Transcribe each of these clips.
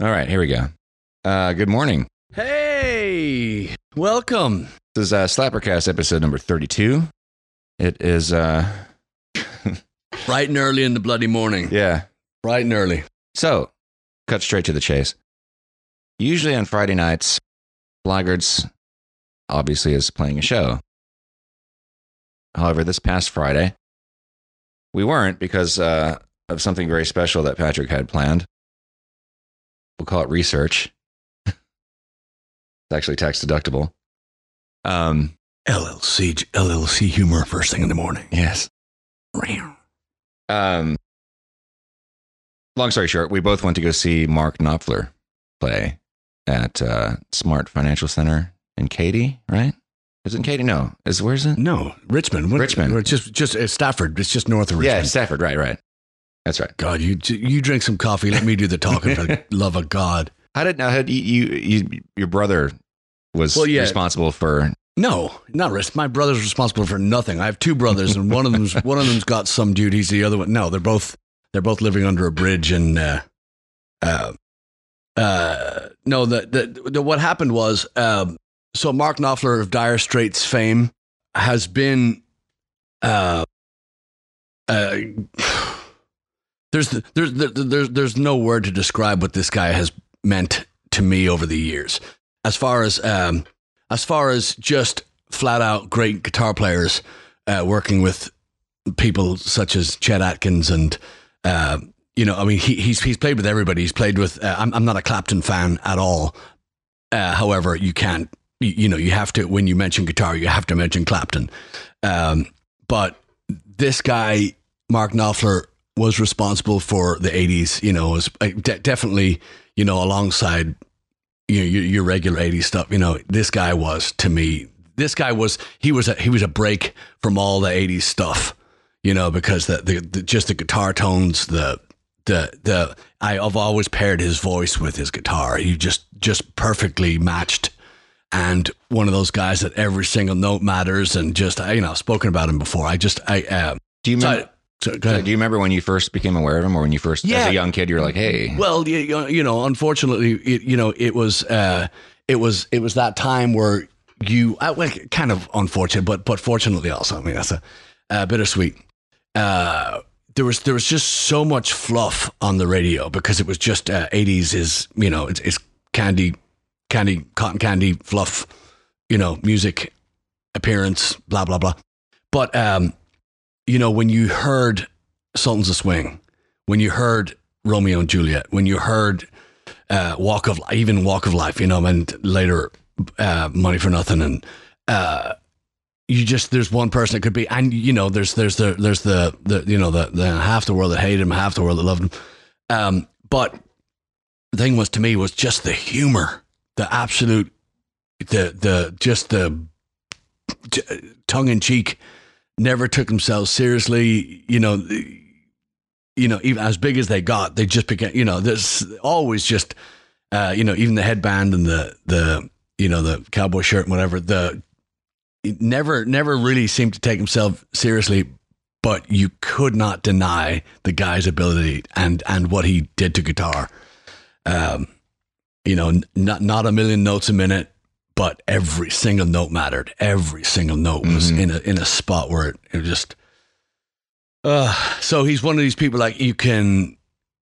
All right, here we go. Uh, good morning. Hey, welcome. This is uh, Slappercast episode number 32. It is, uh, Bright and early in the bloody morning. yeah. Bright and early. So, cut straight to the chase. Usually on Friday nights, Blaggards obviously is playing a show. However, this past Friday, we weren't because uh, of something very special that Patrick had planned. We'll call it research. it's actually tax deductible. Um, LLC, LLC humor first thing in the morning. yes. Um, long story short, we both went to go see Mark Knopfler play at uh, Smart Financial Center in Katy, right? Is it in Katy? No. Is where's it? No, Richmond. What- Richmond. Just, just uh, Stafford. It's just north of Richmond. Yeah. Stafford. Right, right. That's right. God, you you drink some coffee. Let me do the talking. for the love of God. How did now? How did you, you, you your brother was Well, yeah. responsible for? No, not risk. My brother's responsible for nothing. I have two brothers, and one of them's one of them's got some duties. The other one, no, they're both they're both living under a bridge. And uh, uh, uh, no, the, the the what happened was um, so Mark Knopfler of Dire Straits fame has been uh, uh, there's there's there's there's no word to describe what this guy has meant to me over the years. As far as um, as far as just flat out great guitar players uh, working with people such as Chet Atkins and uh, you know, I mean, he, he's he's played with everybody. He's played with. Uh, I'm I'm not a Clapton fan at all. Uh, however, you can't. You, you know, you have to when you mention guitar, you have to mention Clapton. Um, but this guy, Mark Knopfler, was responsible for the '80s. You know, was uh, de- definitely you know alongside you know, your, your regular 80s stuff. You know, this guy was to me. This guy was he was a, he was a break from all the 80s stuff. You know, because the, the, the just the guitar tones, the the the I, I've always paired his voice with his guitar. He just just perfectly matched. And one of those guys that every single note matters, and just I, you know, I've spoken about him before. I just I uh, Do you so remember? I- so, ahead. do you remember when you first became aware of him, or when you first, as a young kid, you're like, "Hey, Well, you, know, unfortunately, it, you know, it was uh, it was it was that time where you uh, well, kind of unfortunate, but but fortunately also, I mean, that's a uh, bittersweet. Uh, there was there was just so much fluff on the radio because it was just uh, 80s is you know it's, it's candy candy cotton candy fluff you know music appearance blah blah blah but um you know when you heard sultans of swing when you heard romeo and juliet when you heard uh walk of even walk of life you know and later uh money for nothing and uh you just there's one person it could be and you know there's there's the there's the the you know the, the half the world that hated him half the world that loved him. Um but the thing was to me was just the humor the absolute the the just the tongue in cheek never took themselves seriously you know you know even as big as they got they just became you know there's always just uh you know even the headband and the the you know the cowboy shirt and whatever the never never really seemed to take himself seriously but you could not deny the guy's ability and and what he did to guitar. Um you know not not a million notes a minute but every single note mattered. Every single note was Mhm. in a in a spot where it, it just uh so he's one of these people like you can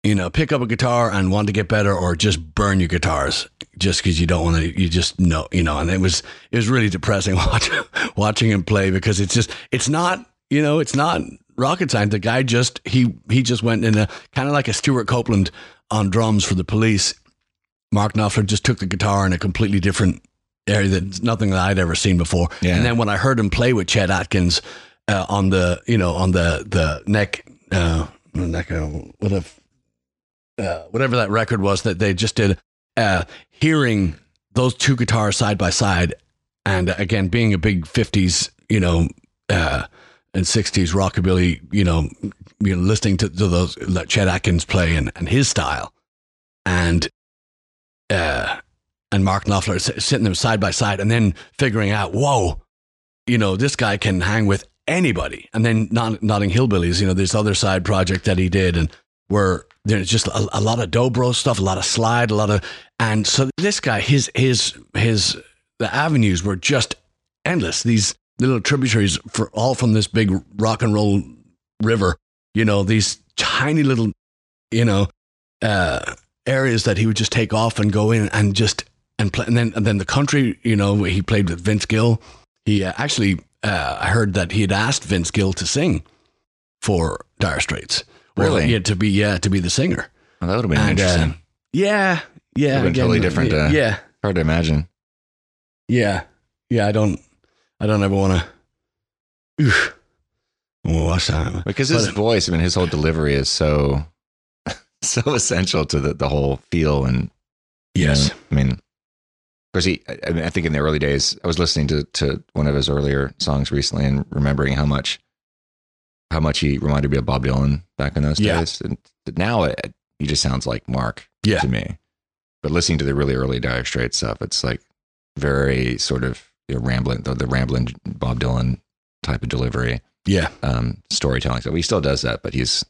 you know pick up a guitar and want to get better or just burn your guitars just because you don't want to you just know you know and it was it was really depressing watching watching him play because it's just it's not you know it's not rocket science. The guy just he he just went in a kind of like a Stewart Copeland on drums for the police. Mark Knopfler just took the guitar in a completely different area that's nothing that I'd ever seen before Yeah. and then when I heard him play with Chet Atkins uh, on the you know on the the neck uh neck uh, what if uh, whatever that record was that they just did uh hearing those two guitars side by side and again being a big 50s you know uh and 60s rockabilly you know you know listening to, to those let Chet Atkins play and, and his style and uh and Mark Knopfler sitting them side by side and then figuring out whoa you know this guy can hang with anybody and then Not- Notting Hillbillies you know this other side project that he did and where There's just a, a lot of dobro stuff, a lot of slide, a lot of, and so this guy, his his his the avenues were just endless. These little tributaries for all from this big rock and roll river. You know, these tiny little, you know, uh, areas that he would just take off and go in and just and play. And then and then the country. You know, where he played with Vince Gill. He uh, actually, uh, I heard that he had asked Vince Gill to sing for Dire Straits. Really? yeah, to be yeah to be the singer. Well, that would have been And, uh, interesting. Yeah, yeah, Would've totally different, uh, yeah, Hard to imagine. yeah, yeah. I don't, I don't ever want to. What's that? Because his But- voice, I mean, his whole delivery is so so essential to the, the whole feel and you Yes. know, I mean, of course, he. I, I mean, I think in the early days, I was listening to to one of his earlier songs recently and remembering how much how much he reminded me of Bob Dylan back in those Yeah. days. And now it, he just sounds like Mark Yeah. to me. But listening to the really early Dire Straits stuff, it's like very sort of you know, rambling, the, the rambling Bob Dylan type of delivery, Yeah. um, storytelling. So he still does that, but he's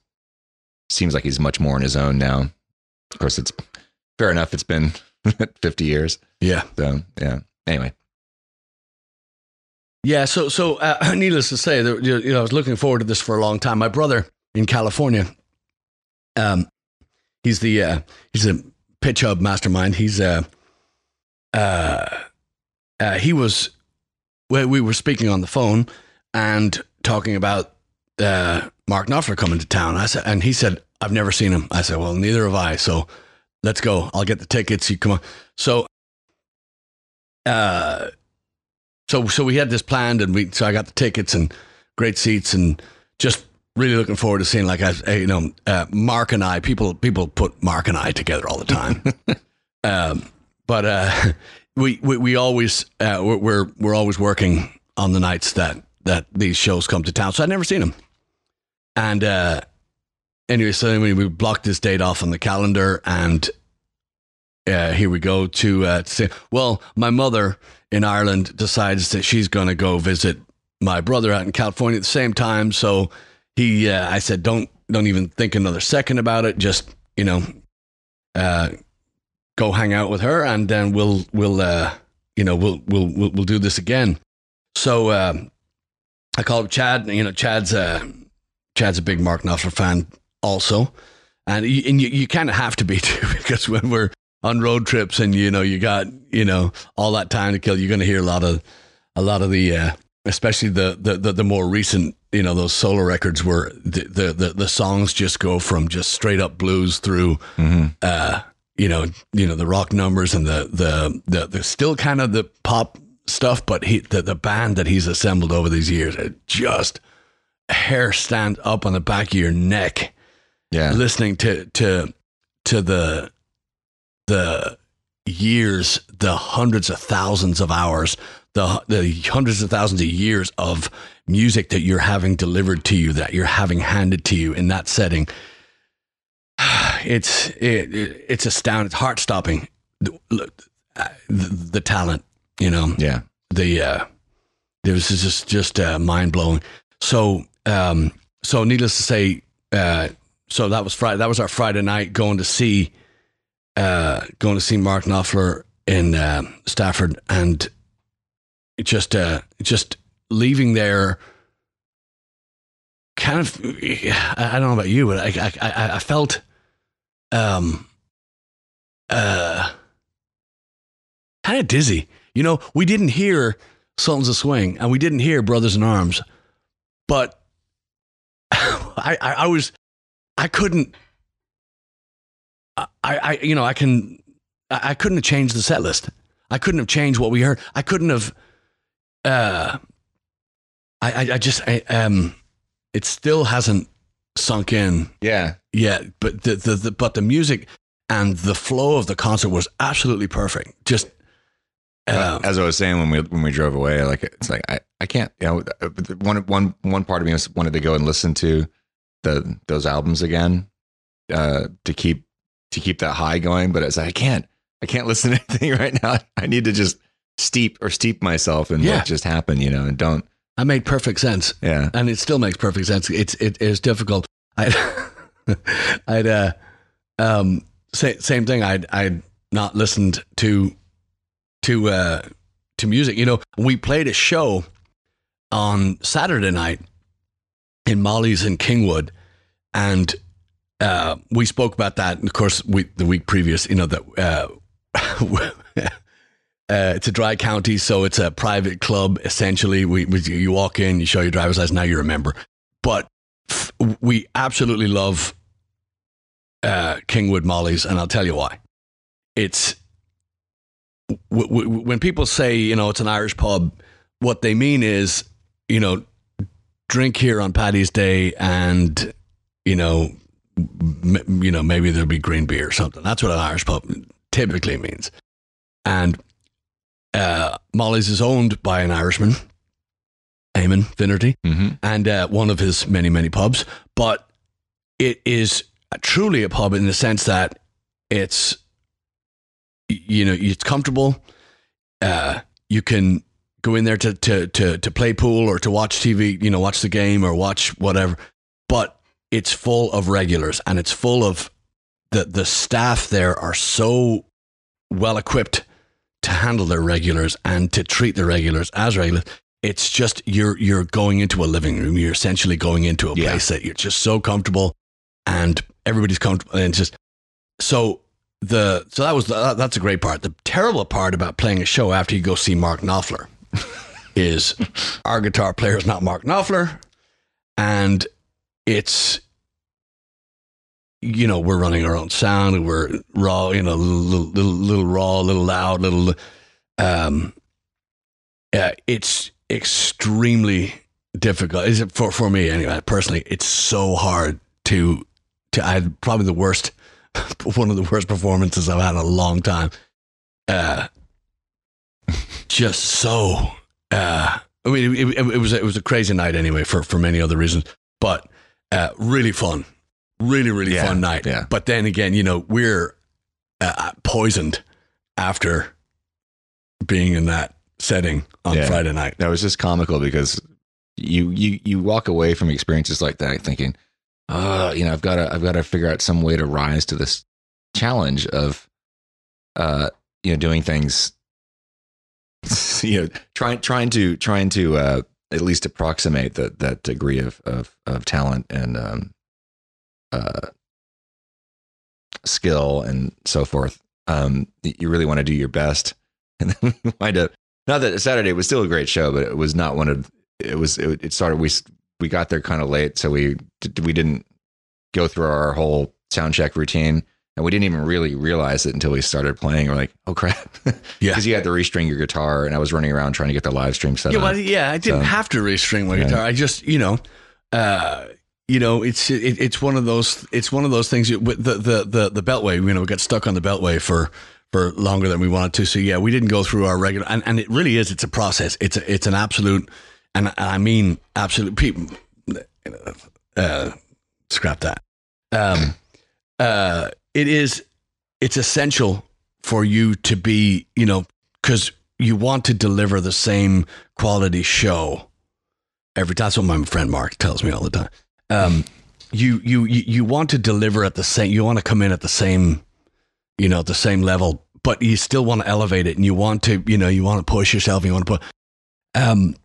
seems like he's much more on his own now. Of course, it's fair enough. It's been 50 years. Yeah. So yeah. Anyway, Yeah. So, so uh, needless to say, you you know, I was looking forward to this for a long time. My brother in California, um, he's the uh, he's a pitch hub mastermind. He's uh, uh, uh, he was well, we were speaking on the phone and talking about uh, Mark Knopfler coming to town. I said, and he said, "I've never seen him." I said, "Well, neither have I." So let's go. I'll get the tickets. You come on. So, uh, so so we had this planned, and we so I got the tickets and great seats, and just really looking forward to seeing like I, I- you know uh, Mark and I. People people put Mark and I together all the time, um, but uh, we, we we always uh, we're, we're we're always working on the nights that that these shows come to town. So I'd never seen them, and uh, anyway, so anyway, we blocked this date off on the calendar, and uh, here we go to uh, to say, well, my mother in Ireland decides that she's going to go visit my brother out in California at the same time. So he, uh, I said, don't don't even think another second about it. Just you know, uh, go hang out with her, and then we'll we'll uh, you know we'll we'll we'll, we'll do this again. So um, I called up Chad. You know, Chad's uh, Chad's a big Mark Knopfler fan also, and you, and you, you kind of have to be too because when we're on road trips and you know you got you know all that time to kill, you're going to hear a lot of a lot of the uh, especially the, the the the more recent you know those solo records where the the the, the songs just go from just straight up blues through Mhm. uh you know you know the rock numbers and the the the, the still kind of the pop stuff but he the, the band that he's assembled over these years it just hair stand up on the back of your neck yeah. listening to to to the the years, the hundreds of thousands of hours, the the hundreds of thousands of years of music that you're having delivered to you, that you're having handed to you in that setting. It's it, it- it's astounding. It's heart stopping. The, uh, the, the talent, you know Yeah. the uh this is just just uh, mind blowing. So um so needless to say, uh so that was Friday that was our Friday night going to see uh going to see Mark Knopfler in uh, Stafford and just uh just leaving there kind of I don't know about you but I I I, felt um uh kind of dizzy. You know, we didn't hear Sultans of Swing and we didn't hear Brothers in Arms, but I, I, I was, I couldn't, I, I, you know, I can, I, I couldn't have changed the set list. I couldn't have changed what we heard. I couldn't have, uh, I, I, I just, I, um, it still hasn't sunk in Yeah. yeah, but the, the, the but the music and the flow of the concert was absolutely perfect. Just uh, As I was saying when we when we drove away, like it's like I, I can't you know one one one part of me wanted to go and listen to the those albums again uh, to keep to keep that high going, but it's like I can't I can't listen to anything right now. I need to just steep or steep myself in Yeah. what just happened, you know, and don't I made perfect sense, yeah and it still makes perfect sense. It's it is difficult. I I'd uh um, sa- same thing. I'd I'd not listened to to uh, to music. You know, we played a show on Saturday night in Molly's in Kingwood, and uh, we spoke about that. And of course, we the week previous, you know that. Uh, Uh, it's a dry county, so it's a private club. Essentially, we, we you walk in, you show your driver's license, now you're a member. But f- we absolutely love uh, Kingwood Molly's, and I'll tell you why. It's w- w- when people say you know it's an Irish pub, what they mean is you know drink here on Paddy's Day, and you know m- you know maybe there'll be green beer or something. That's what an Irish pub typically means, and uh, Molly's is owned by an Irishman, Eamon Finnerty, Mm-hmm. and uh, one of his many, many pubs. But it is truly a pub in the sense that it's, you know, it's comfortable. Uh, you can go in there to, to, to, to play pool or to watch TV, you know, watch the game or watch whatever. But it's full of regulars and it's full of the, the staff there are so well equipped to handle their regulars and to treat the regulars as regulars. It's just you're you're going into a living room. You're essentially going into a Yeah. place that you're just so comfortable, and everybody's comfortable. And it's just so the so that was that, that's a great part. The terrible part about playing a show after you go see Mark Knopfler is our guitar player is not Mark Knopfler, and it's you know we're running our own sound and we're raw you know little little, little raw little loud little um yeah it's extremely difficult. Is it for for me anyway personally it's so hard to to i had probably the worst one of the worst performances i've had in a long time. Uh just so uh i mean it, it, it was it was a crazy night anyway for for many other reasons but uh really fun really really Yeah, fun night yeah. but then again you know we're uh, poisoned after being in that setting on Yeah. friday night That was just comical because you you you walk away from experiences like that thinking, uh, you know, I've got to I've got to figure out some way to rise to this challenge of, uh, you know, doing things, you know, trying trying to trying to uh, at least approximate that that degree of of of talent and um, uh, skill and so forth. Um, you really want to do your best, and then wind up not that Saturday was still a great show, but it was not one of it was it, it started we we got there kind of late, so we we didn't go through our whole sound check routine, and we didn't even really realize it until we started playing. We're like, oh crap, Yeah. because you had to restring your guitar, and I was running around trying to get the live stream set Yeah, up. well, yeah, I didn't So- have to restring my Yeah. guitar. I just, you know, uh, you know, it's it, it's one of those it's one of those things. you- With the the the the beltway, you know, we got stuck on the beltway for for longer than we wanted to. So yeah, we didn't go through our regular, and, and it really is. It's a process. It's a, it's an absolute, and I mean absolute. People, uh, scrap that. Um, uh, it is. It's essential for you to be, you know, because you want to deliver the same quality show every time. That's what my friend Mark tells me all the time. Um, you, you, you, want to deliver at the same, you want to come in at the same, you know, the same level, but you still want to elevate it and you want to, you know, you want to push yourself. You want to put, um,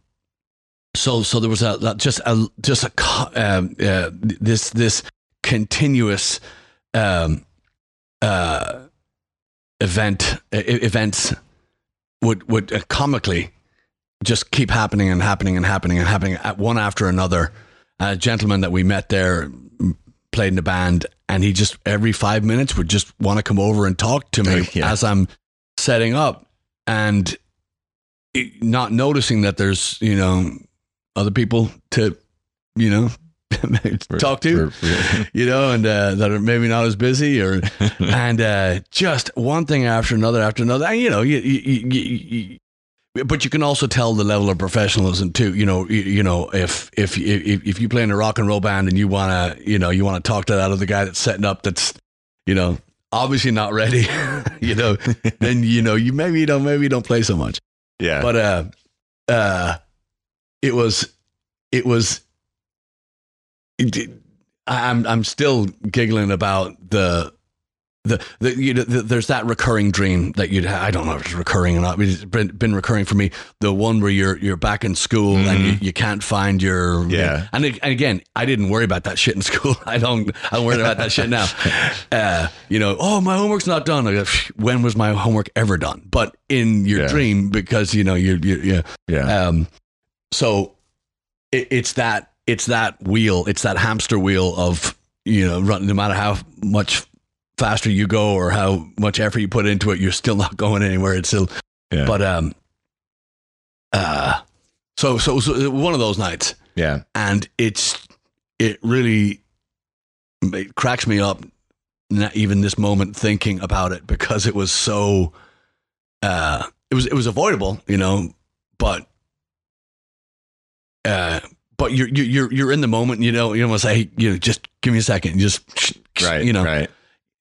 so, so there was a, just a, just a, um, uh, this, this continuous, um, uh, event, events would would uh, comically just keep happening and happening and happening and happening at one after another. A gentleman that we met there played in the band, and he just every five minutes would just want to come over and talk to me Yeah. as I'm setting up, and not noticing that there's you know other people to you know talk to you know, and uh, that are maybe not as busy, or and uh, just one thing after another after another. And, you know, you, you, you, you, but you can also tell the level of professionalism too. You know, you, you know, if if if if you play in a rock and roll band and you want to, you know, you want to talk to that other guy that's setting up, that's you know, obviously not ready. you know, then you know, you maybe you don't maybe you don't play so much yeah, but uh uh it was it was it, did- I- I'm I'm still giggling about the the, the, you know, the there's that recurring dream that you'd I don't know if it's recurring or not but it's been, been recurring for me. The one where you're you're back in school and you, you can't find your Yeah. and, it- and again I didn't worry about that shit in school. I don't I'm worried about that shit now. Uh, you know oh my homework's not done. When was my homework ever done? But in your Yeah. dream because you know you you, you Yeah. um, so it, it's that it's that wheel, it's that hamster wheel of you know, run, no matter how much faster you go or how much effort you put into it, you're still not going anywhere. It's still, Yeah. but um, uh, so so so one of those nights, yeah. and it's it really it cracks me up not even this moment thinking about it because it was so uh it was it was avoidable you know but uh but you're you're you're- you're in the moment you know you almost say you know just give me a second just Right. you know Right.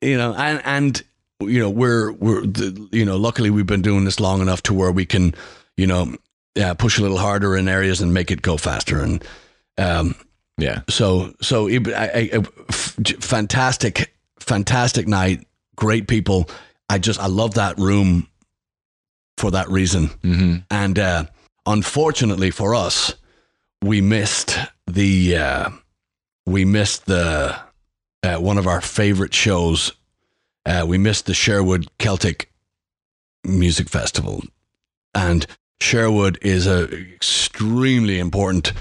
you know and and you know we're we're the, you know luckily we've been doing this long enough to where we can you know yeah push a little harder in areas and make it go faster and um Yeah. so so it, I, I, fantastic fantastic night great people i just i love that room for that reason Mm-hmm. and uh unfortunately for us we missed the uh we missed the uh, one of our favorite shows uh we missed the sherwood celtic music festival and sherwood is a extremely important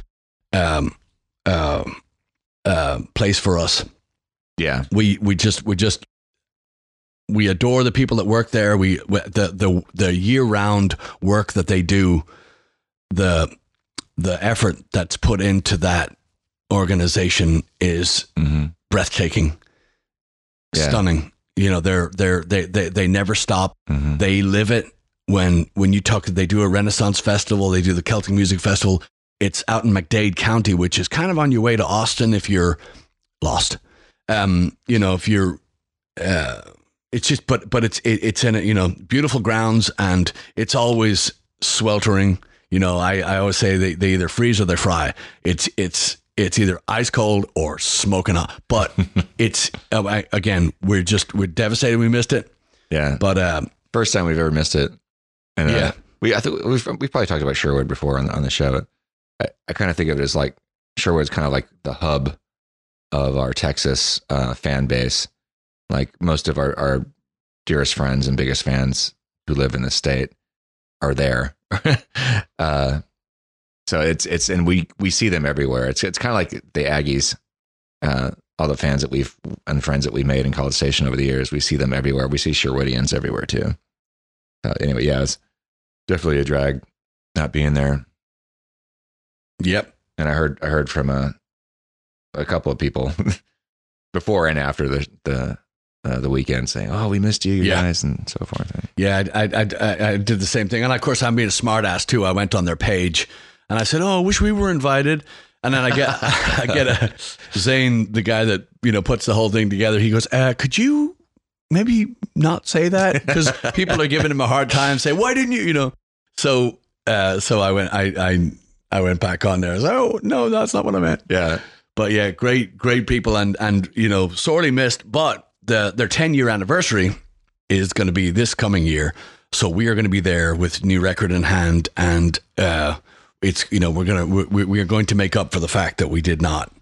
um uh, uh, place for us. Yeah. We we just we just we adore the people that work there. We we- the the the year round work that they do, the the effort that's put into that organization is Mm-hmm. breathtaking, Yeah. stunning. You know, they're they're they they they never stop. Mm-hmm. They live it. When when you talk, they do a Renaissance festival. They do the Celtic Music Festival. It's out in McDade County, which is kind of on your way to Austin if you're lost. Um, you know, if you're, uh, it's just, but but it's it, it's in a, you know beautiful grounds and it's always sweltering. You know, I, I always say they, they either freeze or they fry. It's it's it's either ice cold or smoking hot. But it's uh, I, again, we're just we're devastated we missed it. Yeah. But um, First time we've ever missed it. And, uh, Yeah. We I think we've we probably talked about Sherwood before on on the show. I, I kind of think of it as like Sherwood's kind of like the hub of our Texas uh, fan base. Like most of our, our dearest friends and biggest fans who live in the state are there. uh, so it's it's and we we see them everywhere. It's it's kind of like the Aggies. Uh, all the fans that we've and friends that we made in College Station over the years, we see them everywhere. We see Sherwoodians everywhere too. Uh, anyway, yeah, it's definitely a drag not being there. yep, And I heard I heard from a a couple of people before and after the the uh, the weekend saying, "Oh, we missed you, you Yeah. guys," and so forth. Yeah, I, I, I, I did the same thing. And of course, I'm being a smartass too. I went on their page and I said, Oh, I wish we were invited. And then I get, I get a Zane, the guy that, you know, puts the whole thing together. He goes, uh, Could you maybe not say that? Because people are giving him a hard time, say, Why didn't you, you know? So, uh, so I went, I, I, I went back on there. I was like, Oh, no, that's not what I meant Yeah, but yeah, great, great people, and and you know, sorely missed. But the their ten year anniversary is going to be this coming year, so we are going to be there with new record in hand, and uh, it's you know we're gonna we, we are going to make up for the fact that we did not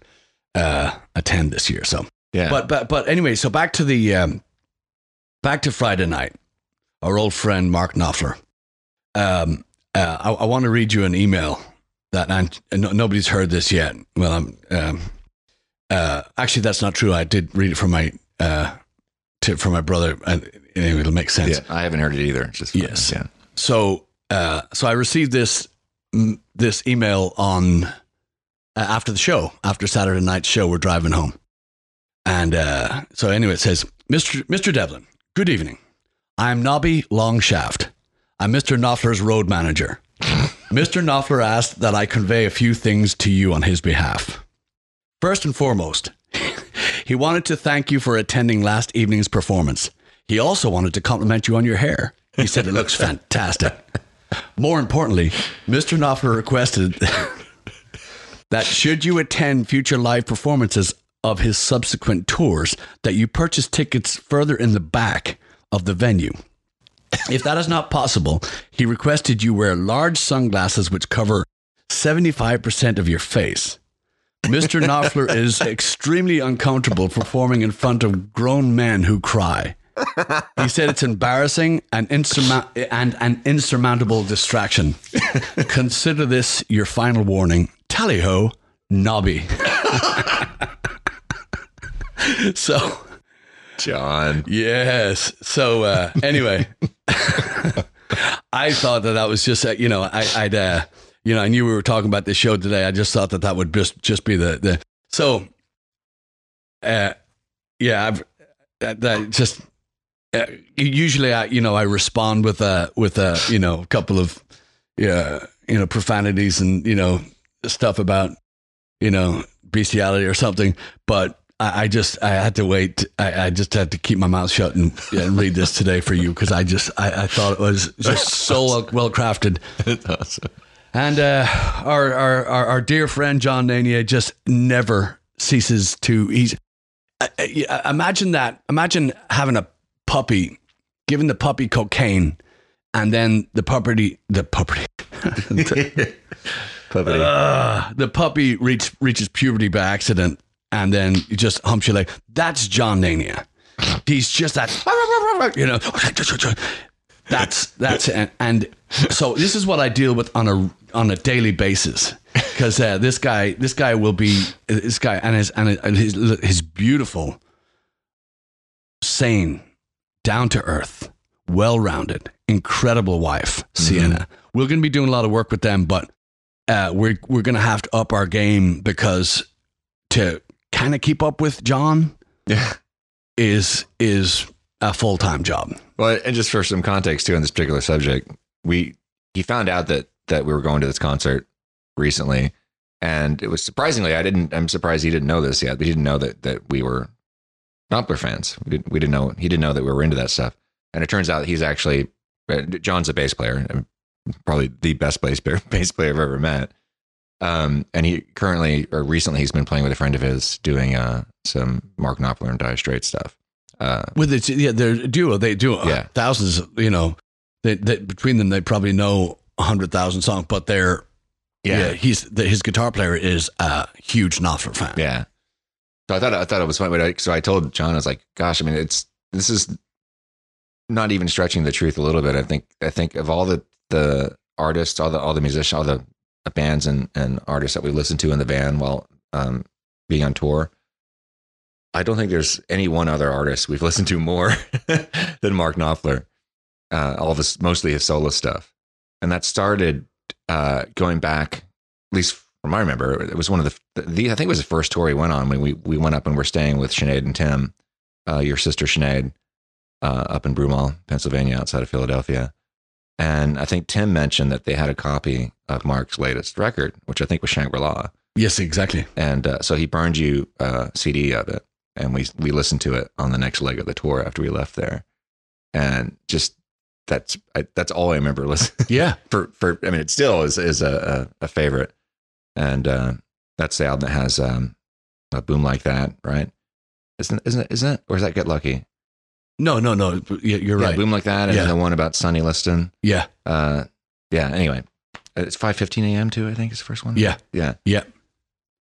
uh, attend this year. So, yeah. but but but anyway, so back to the um, back to Friday night. Our old friend Mark Knopfler. Um, uh, I, I want to read you an email that and no, nobody's heard this yet. Well, I'm um, uh, actually that's not true. I did read it from my uh, to, from my brother, and anyway, it'll make sense. yeah, I haven't heard it either. It's just. Yes. yeah, So, uh, so I received this this email on uh, after the show, after Saturday night's show. We're driving home, and uh, so anyway, it says, "Mr. Mr. Devlin, good evening. I'm Nobby Longshaft. I'm Mr. Knopfler's road manager. Mr. Knopfler asked that I convey a few things to you on his behalf. First and foremost, he wanted to thank you for attending last evening's performance. He also wanted to compliment you on your hair. He said it looks fantastic. More importantly, Mr. Knopfler requested that should you attend future live performances of his subsequent tours that you purchase tickets further in the back of the venue. If that is not possible, he requested you wear large sunglasses which cover 75% of your face. Mr. Knopfler is extremely uncomfortable performing in front of grown men who cry. He said it's embarrassing and, insurma- and an insurmountable distraction. Consider this your final warning. Tally ho, Nobby. so, John. yes. So, uh, anyway, I thought that that was just, uh, you know, I, I'd, uh, you know, I knew we were talking about this show today. I just thought that that would just, just be the, the, so, uh, yeah, I've, that, that just, uh, usually I, you know, I respond with a, with a, you know, a couple of, yeah, you know, profanities and, you know, stuff about, you know, bestiality or something. But I, I just, I had to wait. I, I just had to keep my mouth shut and, and read this today for you because I just, I, I thought it was just so well crafted. awesome. And uh, our, our our our dear friend John Nanier just never ceases to. He's uh, imagine that. Imagine having a puppy, giving the puppy cocaine, and then the puppy the puppy Puppy. uh, the puppy reach, reaches puberty by accident, and then you just humps your leg. That's John Nania. He's just that, you know. That's that's and, and so this is what I deal with on a on a daily basis because uh, this guy this guy will be this guy and his and his his beautiful, sane, down to earth, well rounded, incredible wife Sienna. We're going to be doing a lot of work with them, but uh, we're we're going to have to up our game because to kind of keep up with John yeah. is is a full time job. Well, and just for some context too on this particular subject, we he found out that that we were going to this concert recently, and it was surprisingly I didn't. I'm surprised he didn't know this yet. But he didn't know that that we were Knopfler fans. We didn't. We didn't know. He didn't know that we were into that stuff. And it turns out he's actually uh, John's a bass player, probably the best bass player bass player I've ever met. Um, and he currently or recently he's been playing with a friend of his doing uh, some Mark Knopfler and Dire Straits stuff. Uh, With it, yeah, they're a duo. They do uh, Yeah. thousands. You know, they, they, between them, they probably know hundred thousand songs. But they're yeah, he's the, his guitar player is a huge Knopfler fan. Yeah. So I thought I thought it was funny. But I, so I told John, I was like, "Gosh, I mean, it's this is not even stretching the truth a little bit. I think I think of all the the artists, all the all the musicians, all the bands and and artists that we listen to in the van while um, being on tour. I don't think there's any one other artist we've listened to more than Mark Knopfler. Uh, all of his, mostly his solo stuff, and that started uh, going back, at least from I remember, it was one of the, the I think it was the first tour we went on when we we went up and we're staying with Sinead and Tim, uh, your sister Sinead, uh, up in Broomall, Pennsylvania, outside of Philadelphia. And I think Tim mentioned that they had a copy of Mark's latest record, which I think was Shangri La. Yes, exactly. And uh, so he burned you a CD of it, and we we listened to it on the next leg of the tour after we left there, and just that's I, that's all I remember listening Yeah, for for I mean it still is is a a, a favorite, and uh, that's the album that has um, a boom like that, right? Isn't isn't it, isn't it or is that Get Lucky? no, no, no. Yeah, you're yeah, right. boom like that, and Yeah. the one about Sonny Liston. Yeah, Uh, yeah. Anyway, it's five fifteen a.m. too. I think is the first one. yeah, yeah, yeah.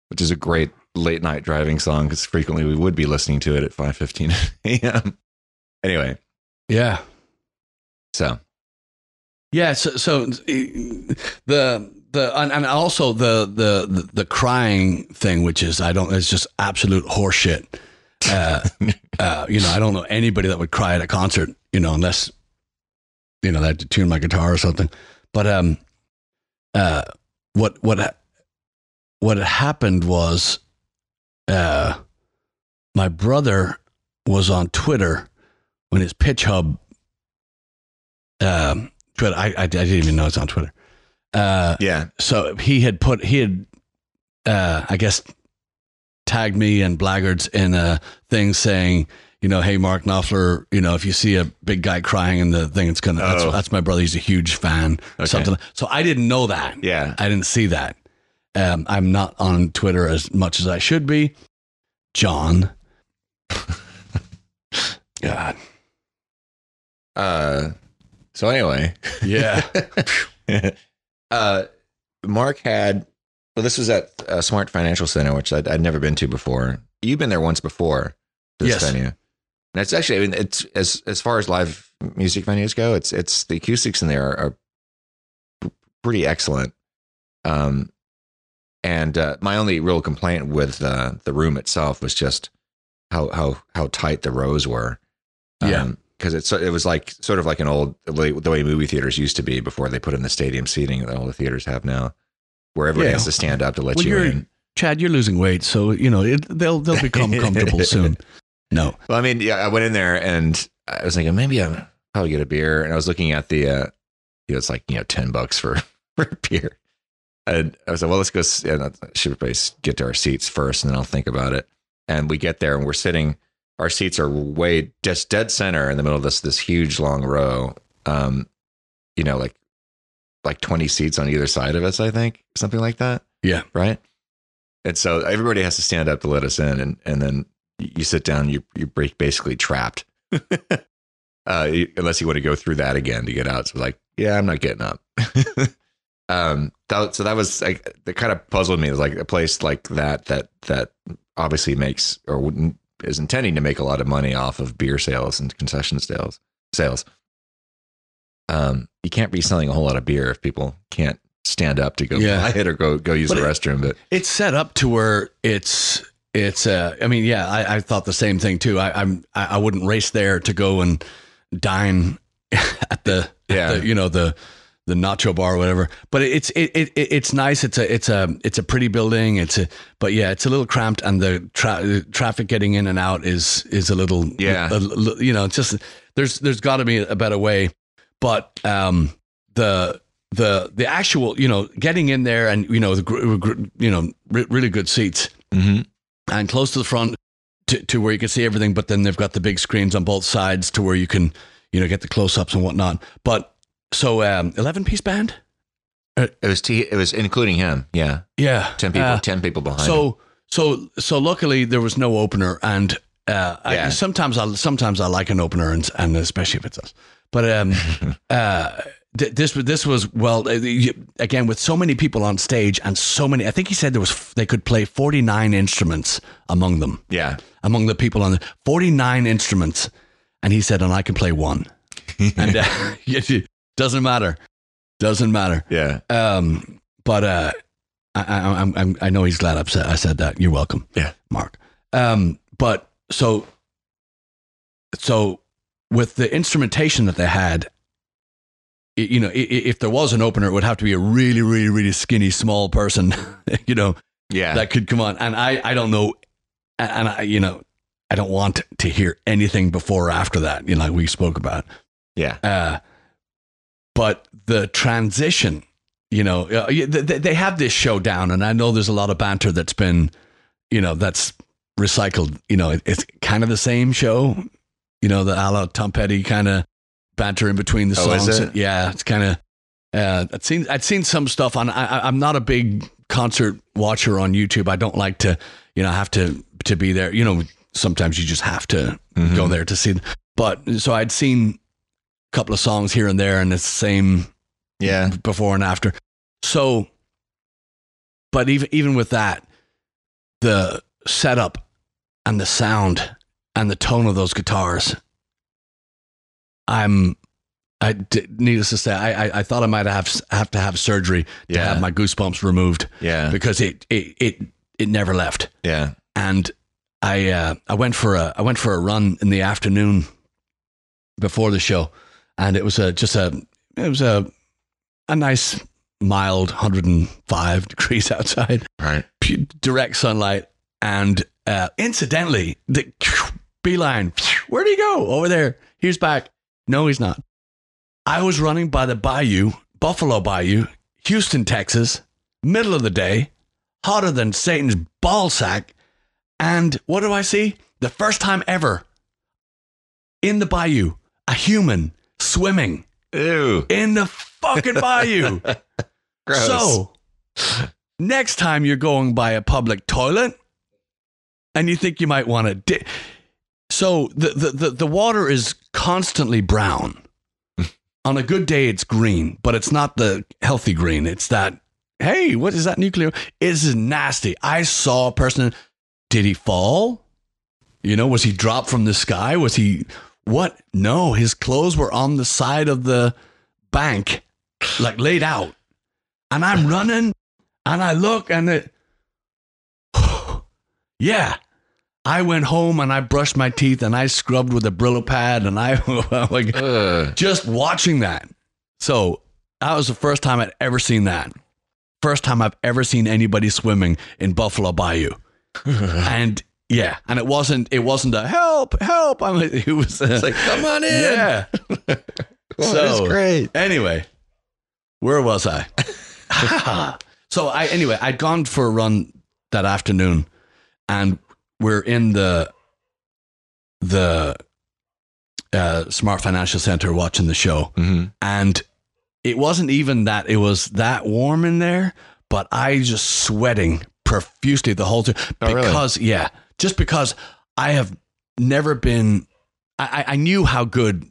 which is a great late night driving song because frequently we would be listening to it at five fifteen a.m. Anyway, Yeah. So Yeah, so, so the the and, and also the, the the the crying thing, which is I don't, it's just absolute horseshit. Uh, uh, you know, I don't know anybody that would cry at a concert, you know, unless you know they had to tune my guitar or something. But um, uh, what what what had happened was, uh, my brother was on Twitter when his pitch hub um, Twitter. I, I, I didn't even know it's on Twitter. Uh, yeah, so he had put he had, uh, I guess, tagged me and blaggards in a thing saying, you know, hey Mark Knopfler, you know, if you see a big guy crying in the thing, it's gonna. That's, Oh. that's my brother. He's a huge fan. Okay. Something. So I didn't know that. yeah, I didn't see that. Um, I'm not on Twitter as much as I should be, John. God. Uh, so anyway, Yeah. uh, Mark had. Well, this was at uh, Smart Financial Center, which I'd, I'd never been to before. You've been there once before. This Yes. venue, and it's actually. I mean, it's as as far as live music venues go, it's it's the acoustics in there are, are pretty excellent. Um, and uh, my only real complaint with uh, the room itself was just how how how tight the rows were. Yeah. Because it's it was like sort of like an old the way, movie theaters used to be before they put in the stadium seating that all the theaters have now, where everybody Yeah. has to stand up to let Well, you in. Chad, you're losing weight, so you know it, they'll they'll become comfortable soon. No. Well, I mean, yeah, I went in there and I was thinking maybe I'll probably get a beer, and I was looking at the, uh, you know, it's like you know ten bucks for for a beer, and I was like, well, let's go. And I should probably get to our seats first, and then I'll think about it. And we get there, and we're sitting. Our seats are way just dead center in the middle of this this huge long row. Um, you know, like like twenty seats on either side of us, I think, something like that. Yeah. right. And so everybody has to stand up to let us in, and and then you sit down, you you're basically trapped, uh, unless you want to go through that again to get out. So like, yeah, I'm not getting up. um, that, so that was like that kind of puzzled me. It was like a place like that that that obviously makes or wouldn't is intending to make a lot of money off of beer sales and concession sales sales. Um, you can't be selling a whole lot of beer if people can't stand up to go Yeah. buy it or go go use But the it- restroom. But It's set up to where it's it's uh I mean, yeah, I, I thought the same thing too. I, I'm I, I wouldn't race there to go and dine at the, at Yeah. the you know the the nacho bar or whatever. But it's it, it it- it's nice. It's a it's a it's a pretty building. It's a but yeah, it's a little cramped and the tra- traffic getting in and out is is a little Yeah. a- a- you know, just there's there's got to be a better way. But um the the the actual you know getting in there and you know the gr- gr- you know re- really good seats and close to the front to, to where you can see everything but then they've got the big screens on both sides to where you can you know get the close-ups and whatnot but so um 11 piece band? It was T, it was including him. Yeah, yeah ten people, Uh, ten people behind. him. so so so luckily there was no opener and uh I, sometimes i sometimes i like an opener and, and especially if it's us. But um uh th- this was this was well uh, again with so many people on stage and so many i think he said there was they could play 49 instruments among them. Yeah, among the people on the 49 instruments. And he said and i can play one. And uh, doesn't matter doesn't matter yeah, um, but uh, I, I, I'm, I'm, I know he's glad said, I said that. You're welcome. Yeah. Mark. Um, but so, so with the instrumentation that they had, i- you know, i- i- if there was an opener, it would have to be a really, really, really skinny, small person, you know, yeah. that could come on. And I, I don't know, and and I, you know, I don't want to hear anything before or after that. You know, like we spoke about. yeah. Uh, but the transition, you know, uh, they, have this showdown, and I know there's a lot of banter that's been, you know, that's recycled. You know, it's kind of the same show, you know, the a la Tom Petty kind of banter in between the Oh, songs. it? Yeah, it's kind of. Uh, I'd seen I'd seen some stuff on. I, I'm not a big concert watcher on YouTube. I don't like to, you know, have to to be there. You know, sometimes you just have to Mhm. go there to see. But so I'd seen couple of songs here and there, and it's the same Yeah. before and after. So, but even even with that, the setup and the sound and the tone of those guitars, I'm. I d- needless to say, I, I I thought I might have have to have surgery to Yeah. have my goosebumps removed Yeah. because it it it it never left Yeah. and I uh, I went for a I went for a run in the afternoon before the show, and it was a just a it was a a nice mild 105 degrees outside, Right. pu- direct sunlight, and uh, incidentally, the beeline. Where'd he go? Over there. He's back. No, he's not. I was running by the bayou, Buffalo Bayou, Houston, Texas, middle of the day, hotter than Satan's ball sack. And what do I see? The first time ever in the bayou, a human swimming Ew. in the fucking bayou. Gross. So, next time you're going by a public toilet, and you think you might want to. Di- so the, the the the water is constantly brown. On a good day, it's green, but it's not the healthy green. It's that. Hey, what is that nuclear? It's nasty. I saw a person. Did he fall? You know, was he dropped from the sky? Was he what? No, his clothes were on the side of the bank, like laid out. And I'm running and I look and it, yeah. I went home and I brushed my teeth and I scrubbed with a Brillo pad and I like Ugh. just watching that. So that was the first time I'd ever seen that. First time I've ever seen anybody swimming in Buffalo Bayou. and yeah, and it wasn't it wasn't a help, help. I'm it was a, It's like, come on in. yeah. Oh, So- it's great. Anyway, where was I? so I anyway, I'd gone for a run that afternoon, and we're in the the uh, Smart Financial Center watching the show, hmm and it wasn't even that it was that warm in there, but I just sweating profusely the whole time Oh, really? because yeah, just because I have never been. I, I knew how good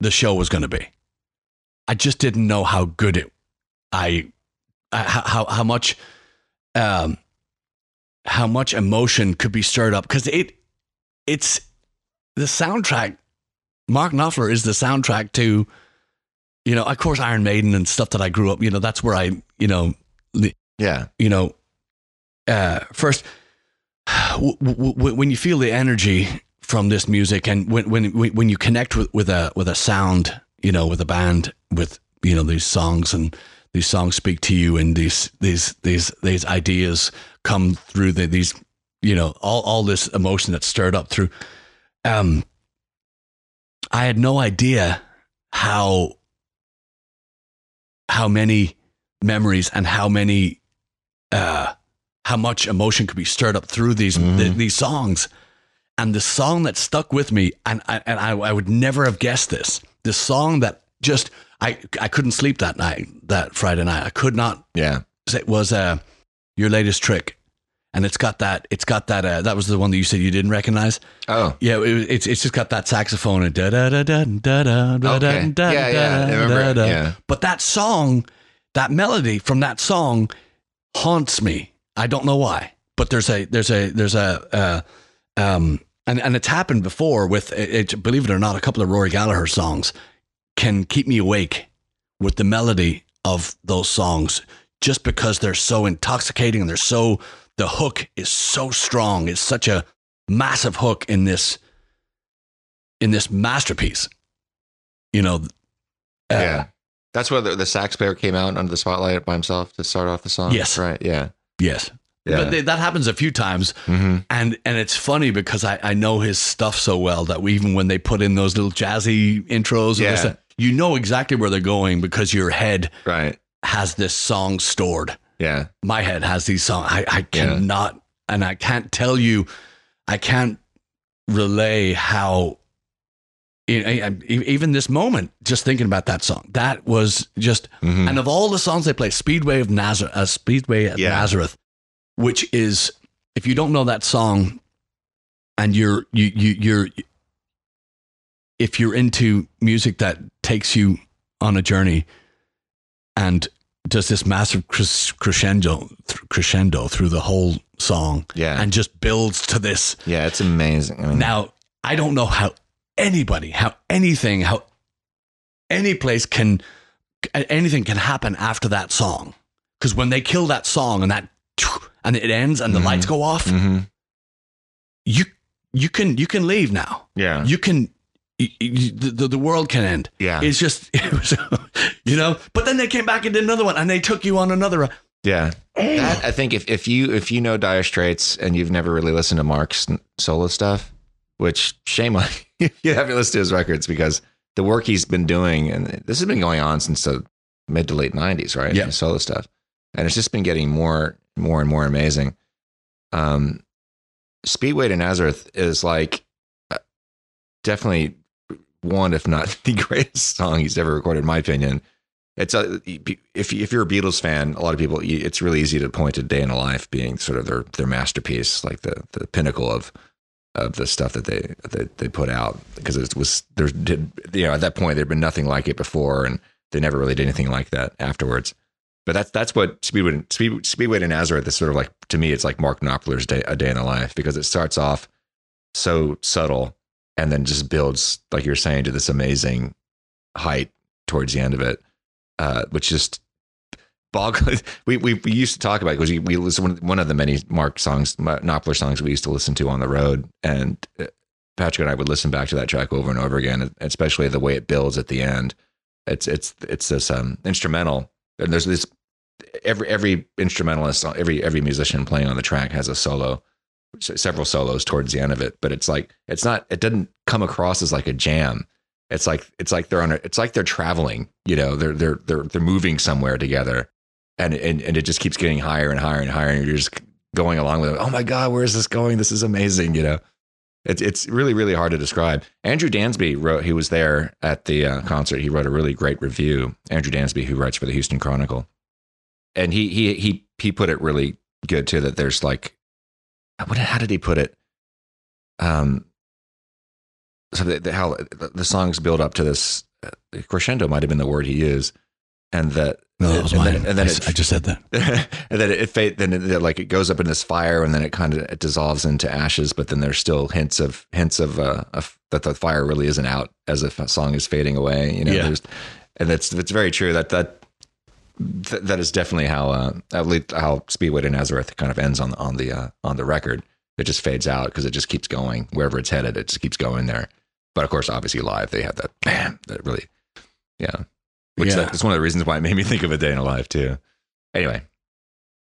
the show was going to be. I just didn't know how good it. I I- how how, how much um how much emotion could be stirred up because it it's the soundtrack. Mark Knopfler is the soundtrack to you know, of course, Iron Maiden and stuff that I grew up. You know, that's where I you know Yeah. you know, uh, first, w- w- when you feel the energy from this music, and when when when you connect with, with a with a sound, you know, with a band, with you know these songs, and these songs speak to you, and these these these these ideas come through the, these, you know, all all this emotion that's stirred up through. Um, I had no idea how how many memories and how many uh, how much emotion could be stirred up through these Mhm. th- these songs. And the song that stuck with me, and I, and I, I would never have guessed this. The song that just I I couldn't sleep that night, that Friday night. I could not. Yeah. It was uh, your latest trick, and it's got that. It's got that. Uh, that was the one that you said you didn't recognize. Oh. Yeah, it, it's it's just got that saxophone and da da da da da da da Okay. da Yeah, yeah, I remember da. yeah. But that song, that melody from that song, haunts me. I don't know why, but there's a there's a there's a uh, um and and it's happened before with it, believe it or not, a couple of Rory Gallagher songs can keep me awake with the melody of those songs just because they're so intoxicating and they're so the hook is so strong. It's such a massive hook in this in this masterpiece. You know, uh, yeah. That's where the, the sax player came out under the spotlight by himself to start off the song. Yes. Right. Yeah. Yes, Yeah. but they, that happens a few times, hmm and and it's funny because I, I know his stuff so well that we, even when they put in those little jazzy intros, Yeah. this, you know exactly where they're going because your head Right. has this song stored. Yeah. My head has these songs. I, I Yeah. cannot, and I can't tell you, I can't relay how. Even this moment, just thinking about that song, that was just hmm and of all the songs they play, Speedway of Nazareth, uh, Speedway at Yeah. Nazareth, which is if you don't know that song, and you're you you you're if you're into music that takes you on a journey and does this massive crescendo crescendo through the whole song Yeah. and just builds to this yeah. It's amazing. I mean, now, I don't know how anybody, how anything, how any place can, anything can happen after that song. Because when they kill that song and that, and it ends and the Mhm. lights go off, hmm you you can you can leave now. Yeah. You can. You, you, the, the world can end. Yeah. It's just, it was, you know. But then they came back and did another one, and they took you on another. Yeah. That, I think if, if you if you know Dire Straits and you've never really listened to Mark's solo stuff, which shame on you, you haven't listened to his records because the work he's been doing and this has been going on since the mid to late nineties, right? Yeah. Solo stuff, and it's just been getting more more and more amazing. Um, Speedway to Nazareth is like uh, definitely one, if not the greatest song he's ever recorded, in my opinion. it's a if if you're a Beatles fan, a lot of people it's really easy to point to Day in the Life being sort of their their masterpiece, like the the pinnacle of of the stuff that they they, they put out because it was there did you know at that point there'd been nothing like it before and they never really did anything like that afterwards. But that's that's what Speedway Speed, Speedway to Nazareth is sort of like to me. It's like Mark Knopfler's day, A Day in the Life because it starts off so subtle and then just builds, like you're saying, to this amazing height towards the end of it, uh, which just boggles. We, we we used to talk about it because we, we listen one of the many Mark songs, Knopfler songs we used to listen to on the road, and uh, Patrick and I would listen back to that track over and over again, especially the way it builds at the end. It's it's it's this um, instrumental, and there's this every every instrumentalist, every every musician playing on the track has a solo, several solos towards the end of it. But it's like it's not. It doesn't come across as like a jam. It's like it's like they're on. A, it's like they're traveling. You know, they're they're they're they're moving somewhere together, and and and it just keeps getting higher and higher and higher. And you're just going along with it. Oh my god, where is this going? This is amazing. You know. It's it's really really hard to describe. Andrew Dansby wrote. He was there at the uh, concert. He wrote a really great review. Andrew Dansby, who writes for the Houston Chronicle, and he he he he put it really good too. That there's like, what? How did he put it? Um, so the, the, how the songs build up to this uh, crescendo might have been the word he used, and that no, that was and mine. Then, and then I, it, I just said that, and then it, it then it, like it goes up in this fire, and then it kind of it dissolves into ashes. But then there's still hints of hints of, uh, of that the fire really isn't out as if a song is fading away. You know, Yeah. and that's it's very true that that th- that is definitely how uh, at least how Speedway to Nazareth kind of ends on on the uh, on the record. It just fades out because it just keeps going wherever it's headed. It just keeps going there. But of course, obviously live they have that bam that really, yeah. Which Yeah. one of the reasons why it made me think of a day in a life too. Anyway,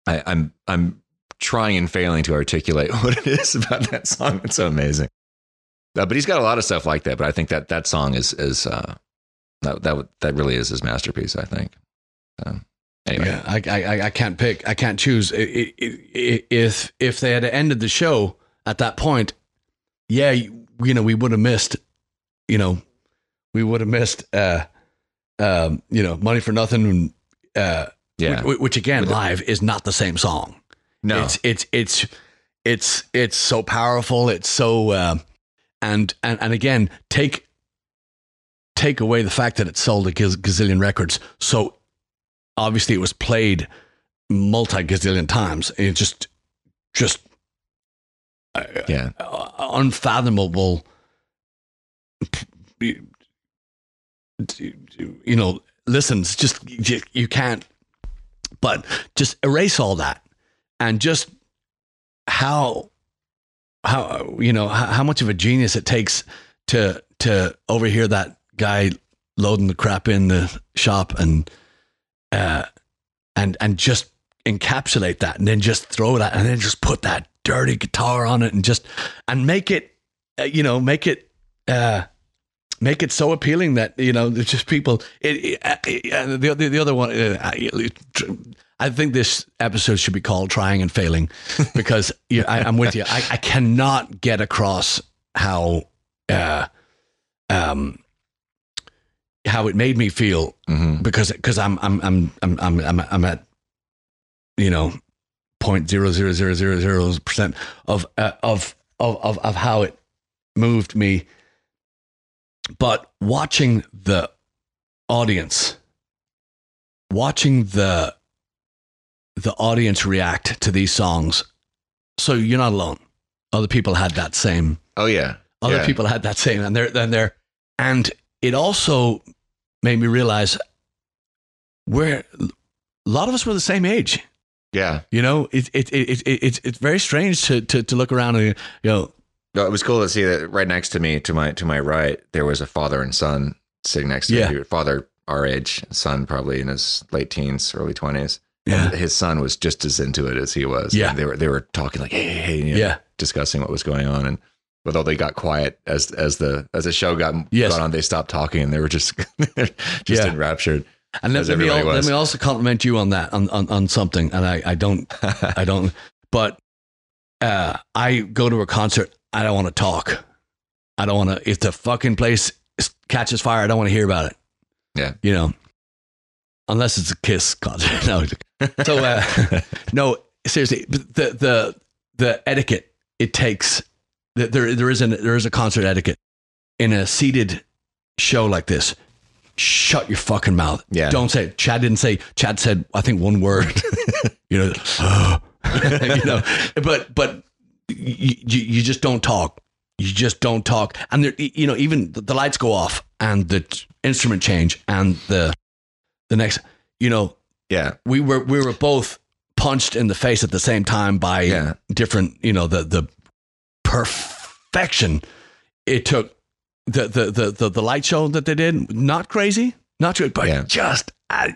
I, I'm I'm trying and failing to articulate what it is about that song. It's so amazing. Uh, but he's got a lot of stuff like that. But I think that that song is is uh, that that that really is his masterpiece. I think. So, anyway, yeah, I, I I can't pick. I can't choose. If if they had ended the show at that point, yeah, you you know, we would have missed. You know, we would have missed. Uh, um, you know, money for nothing. Uh, yeah, which, which again, With the- live is not the same song. no, It's it's it's it's it's so powerful. It's so uh, and and and again, take take away the fact that it sold a gaz- gazillion records. So obviously, it was played multi gazillion times. It just just uh, yeah, unfathomable. You know, listens. Just you, can't. But just erase all that, and just how how you know how, how much of a genius it takes to to overhear that guy loading the crap in the shop and uh and and just encapsulate that and then just throw that and then just put that dirty guitar on it and just and make it uh, you know make it uh make it so appealing that you know there's just people it, it, uh, uh, the, the the other one uh, I think this episode should be called trying and failing because yeah, I, I'm with you I, I cannot get across how uh um how it made me feel hmm because because I'm I'm I'm I'm I'm I'm, I'm at you know point zero zero zero zero zero percent of uh, of of of of how it moved me. But watching the audience, watching the the audience react to these songs, so you're not alone. Other people had that same oh yeah, other Yeah. people had that same and they're then they're and it also made me realize we're a lot of us were the same age yeah. you know it, it, it, it, it's it's very strange to, to to look around and you know No, it was cool to see that right next to me, to my to my right, there was a father and son sitting next to Yeah. me. Father our age, son probably in his late teens, early twenties. Yeah. And his son was just as into it as he was. Yeah. And they were they were talking like, hey, hey, hey, you know, yeah discussing what was going on. And although they got quiet as as the as the show got, Yes. got on, they stopped talking and they were just just Yeah. enraptured. and let, let me, al- everybody let me also compliment you on that on, on, on something and I, I don't I don't but uh, I go to a concert I don't want to talk I don't want to if the fucking place catches fire I don't want to hear about it Yeah. you know unless it's a Kiss concert. No, so uh, no, seriously, the the the etiquette it takes. There there is an there is a concert etiquette in a seated show like this. Shut your fucking mouth. Yeah. Don't say it. Chad didn't say. Chad said I think one word. you know. you know. But but you, you just don't talk. You just don't talk. And there, you know, even the, the lights go off and the t- instrument change and the the next. You know, Yeah. we were we were both punched in the face at the same time by Yeah. different you know the the perfection it took the the the the, the light show that they did not crazy not good but Yeah. just uh,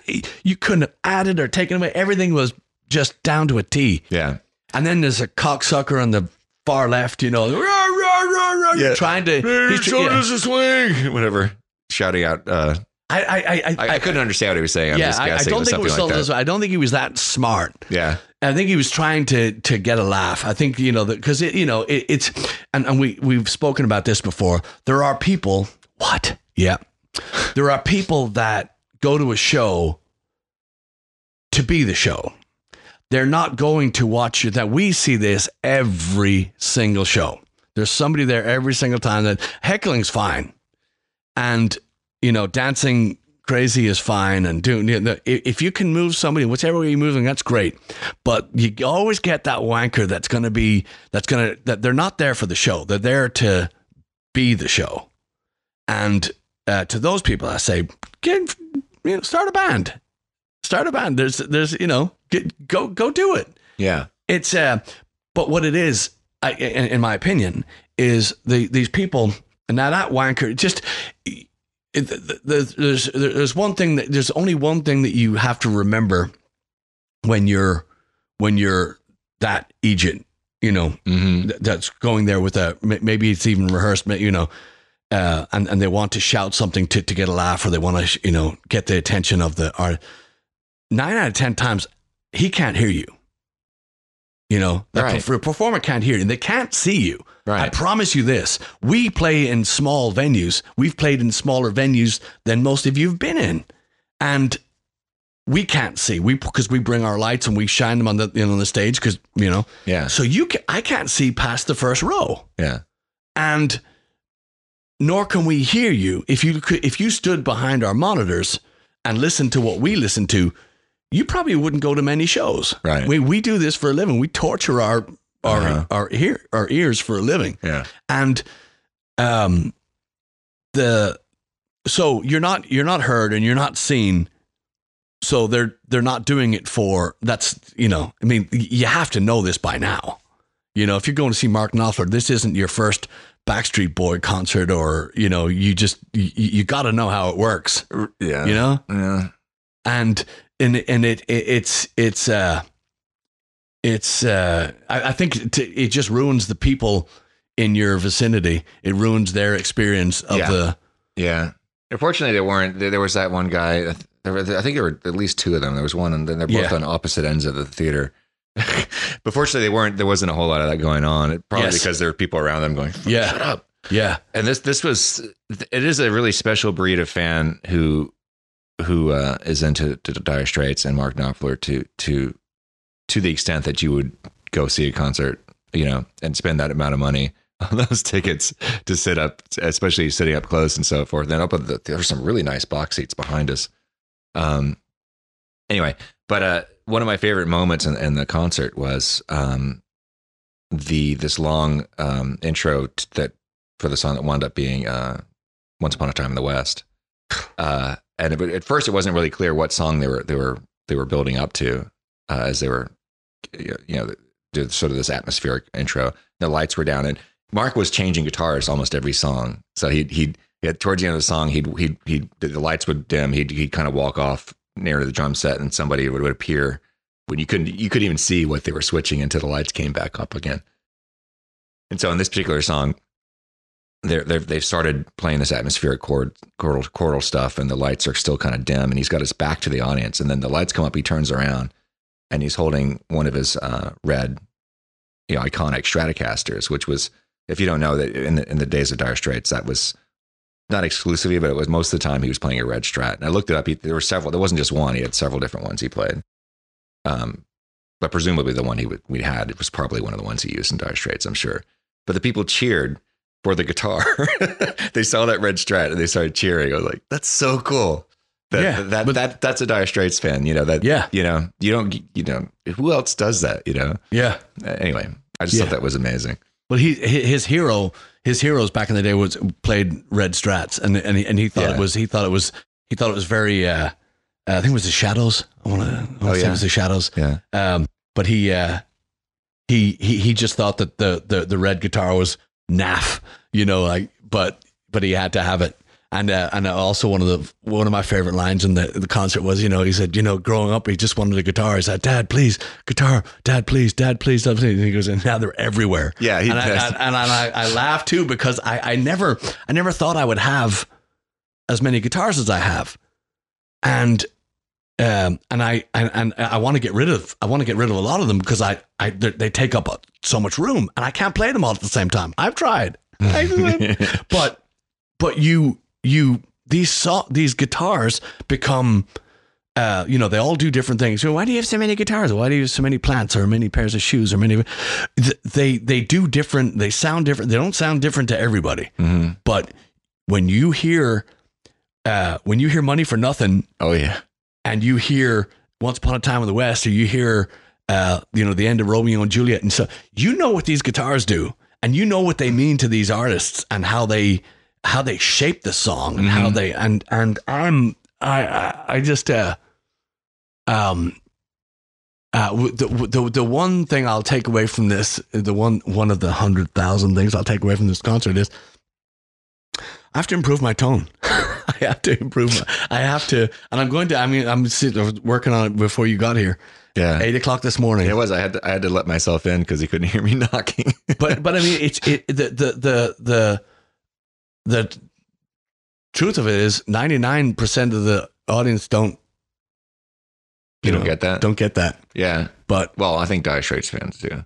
you couldn't have added or taken away everything was just down to a T Yeah. And then there's a cocksucker on the far left you know rah, rah, rah, Yeah. trying to he's tr- yeah. a swing. Whatever. Shouting out. Uh, I, I, I, I, I couldn't understand what he was saying. I'm yeah just I, I don't think it was like that. I don't think he was that smart Yeah. I think he was trying to to get a laugh. I think you know because it you know it, it's and, and we we've spoken about this before. There are people. What? Yeah. There are people that go to a show to be the show. They're not going to watch it. That we see this every single show. There's somebody there every single time that heckling's fine, and you know dancing crazy is fine, and doing you know, if you can move somebody whichever way you're moving, that's great. But you always get that wanker that's going to be that's going to that they're not there for the show. They're there to be the show, and uh, to those people, I say, get you know, start a band, start a band. There's there's you know, get, go go do it Yeah. it's uh but what it is I, in, in my opinion is the these people now that wanker just it, the- the- there's there's one thing that there's only one thing that you have to remember when you're when you're that agent you know Mm-hmm. th- that's going there with a maybe it's even rehearsed you know uh, and and they want to shout something to, to get a laugh or they want to you know get the attention of the art nine out of ten times he can't hear you you know the Right. perf- performer can't hear you and they can't see you Right. I promise you this. We play in small venues. We've played in smaller venues than most of you have been in. And we can't see. We because we bring our lights and we shine them on the you know, on the stage because you know. Yeah. So you can, I can't see past the first row. Yeah. And nor can we hear you if you could if you stood behind our monitors and listened to what we listen to, you probably wouldn't go to many shows. Right. We we do this for a living. We torture our our Uh-huh. our ear our ears for a living Yeah. and um the so you're not you're not heard and you're not seen so they're they're not doing it for that's you know i mean you have to know this by now you know if you're going to see mark knopfler this isn't your first backstreet boy concert or you know you just you, you got to know how it works Yeah. you know Yeah. and and and it, it it's it's uh it's uh I, I think it, it just ruins the people in your vicinity. It ruins their experience of Yeah. the Yeah. Unfortunately, there weren't. There, there was that one guy. There I think there were at least two of them. There was one, and then they're both Yeah. on opposite ends of the theater. but fortunately, they weren't. There wasn't a whole lot of that going on. It, probably Yes. because there were people around them going, Yeah. shut up." yeah And this, this was. It is a really special breed of fan who, who uh, is into to Dire Straits and Mark Knopfler to to to the extent that you would go see a concert, you know, and spend that amount of money on those tickets to sit up, especially sitting up close and so forth. And up at the, there were some really nice box seats behind us. Um, anyway, but uh, one of my favorite moments in, in the concert was um, the this long um, intro t- that for the song that wound up being uh, "Once Upon a Time in the West." Uh, and it, at first, it wasn't really clear what song they were they were they were building up to uh, as they were, you know, did sort of this atmospheric intro. The lights were down, and Mark was changing guitars almost every song. So he'd yeah, towards the end of the song, he'd he'd he'd the lights would dim. He'd he'd kind of walk off near the drum set, and somebody would, would appear when you couldn't you couldn't even see what they were switching until the lights came back up again. And so in this particular song, they're, they're, they've started playing this atmospheric chord, chordal, chordal stuff, and the lights are still kind of dim, and he's got his back to the audience. And then the lights come up, he turns around, and he's holding one of his uh, red, you know, iconic Stratocasters, which was, if you don't know that in the, in the days of Dire Straits, that was not exclusively, but it was most of the time he was playing a red Strat. And I looked it up. He, there were several. There wasn't just one. He had several different ones he played. Um, but presumably the one he we had was probably one of the ones he used in Dire Straits. I'm sure. But the people cheered for the guitar. they saw that red Strat and they started cheering. I was like, "That's so cool." That, Yeah, that, but- that that's a Dire Straits fan. You know that. Yeah. You know you don't. You know who else does that? You know. Yeah. Uh, Anyway, I just Yeah. thought that was amazing. Well, he his hero his heroes back in the day was played red strats, and and he, and he thought Yeah. it was he thought it was he thought it was very. Uh, uh, I think it was the Shadows. I want to Oh, say yeah. it was the Shadows. Yeah. Um, but he uh, he he he just thought that the the the red guitar was naff, you know, like but but he had to have it. And uh, and also one of the one of my favorite lines in the the concert was, you know, he said, you know, growing up, he just wanted a guitar. He said, "Dad, please, guitar, Dad, please, Dad, please." Dad, please. And he goes, and now they're everywhere. Yeah, he and I, and, and I, I laugh too because I, I never I never thought I would have as many guitars as I have, and um and I and, and I want to get rid of I want to get rid of a lot of them because I I they take up so much room and I can't play them all at the same time. I've tried, but but you you these so, these guitars become. Uh, you know, they all do different things. So why do you have so many guitars? Why do you have so many plants or many pairs of shoes or many? They they do different. They sound different. They don't sound different to everybody. hmm But when you hear, uh, when you hear "Money for Nothing" Oh yeah. And you hear "Once Upon a Time in the West" or you hear, uh, you know, the end of Romeo and Juliet, and so you know what these guitars do, and you know what they mean to these artists and how they how they shape the song and how Mhm. they and and I'm I I, I just uh um. Uh, the, the the one thing I'll take away from this, the one one of the hundred thousand things I'll take away from this concert is, I have to improve my tone. I have to improve. My, I have to, and I'm going to. I mean, I'm working on it before you got here. Yeah. Eight o'clock this morning. It was. I had to, I had to let myself in because he couldn't hear me knocking. but but I mean, it's it the the the the the truth of it is, ninety nine percent of the audience don't you don't know, get that. don't get that. Yeah. But Well, I think Dire Straits fans do.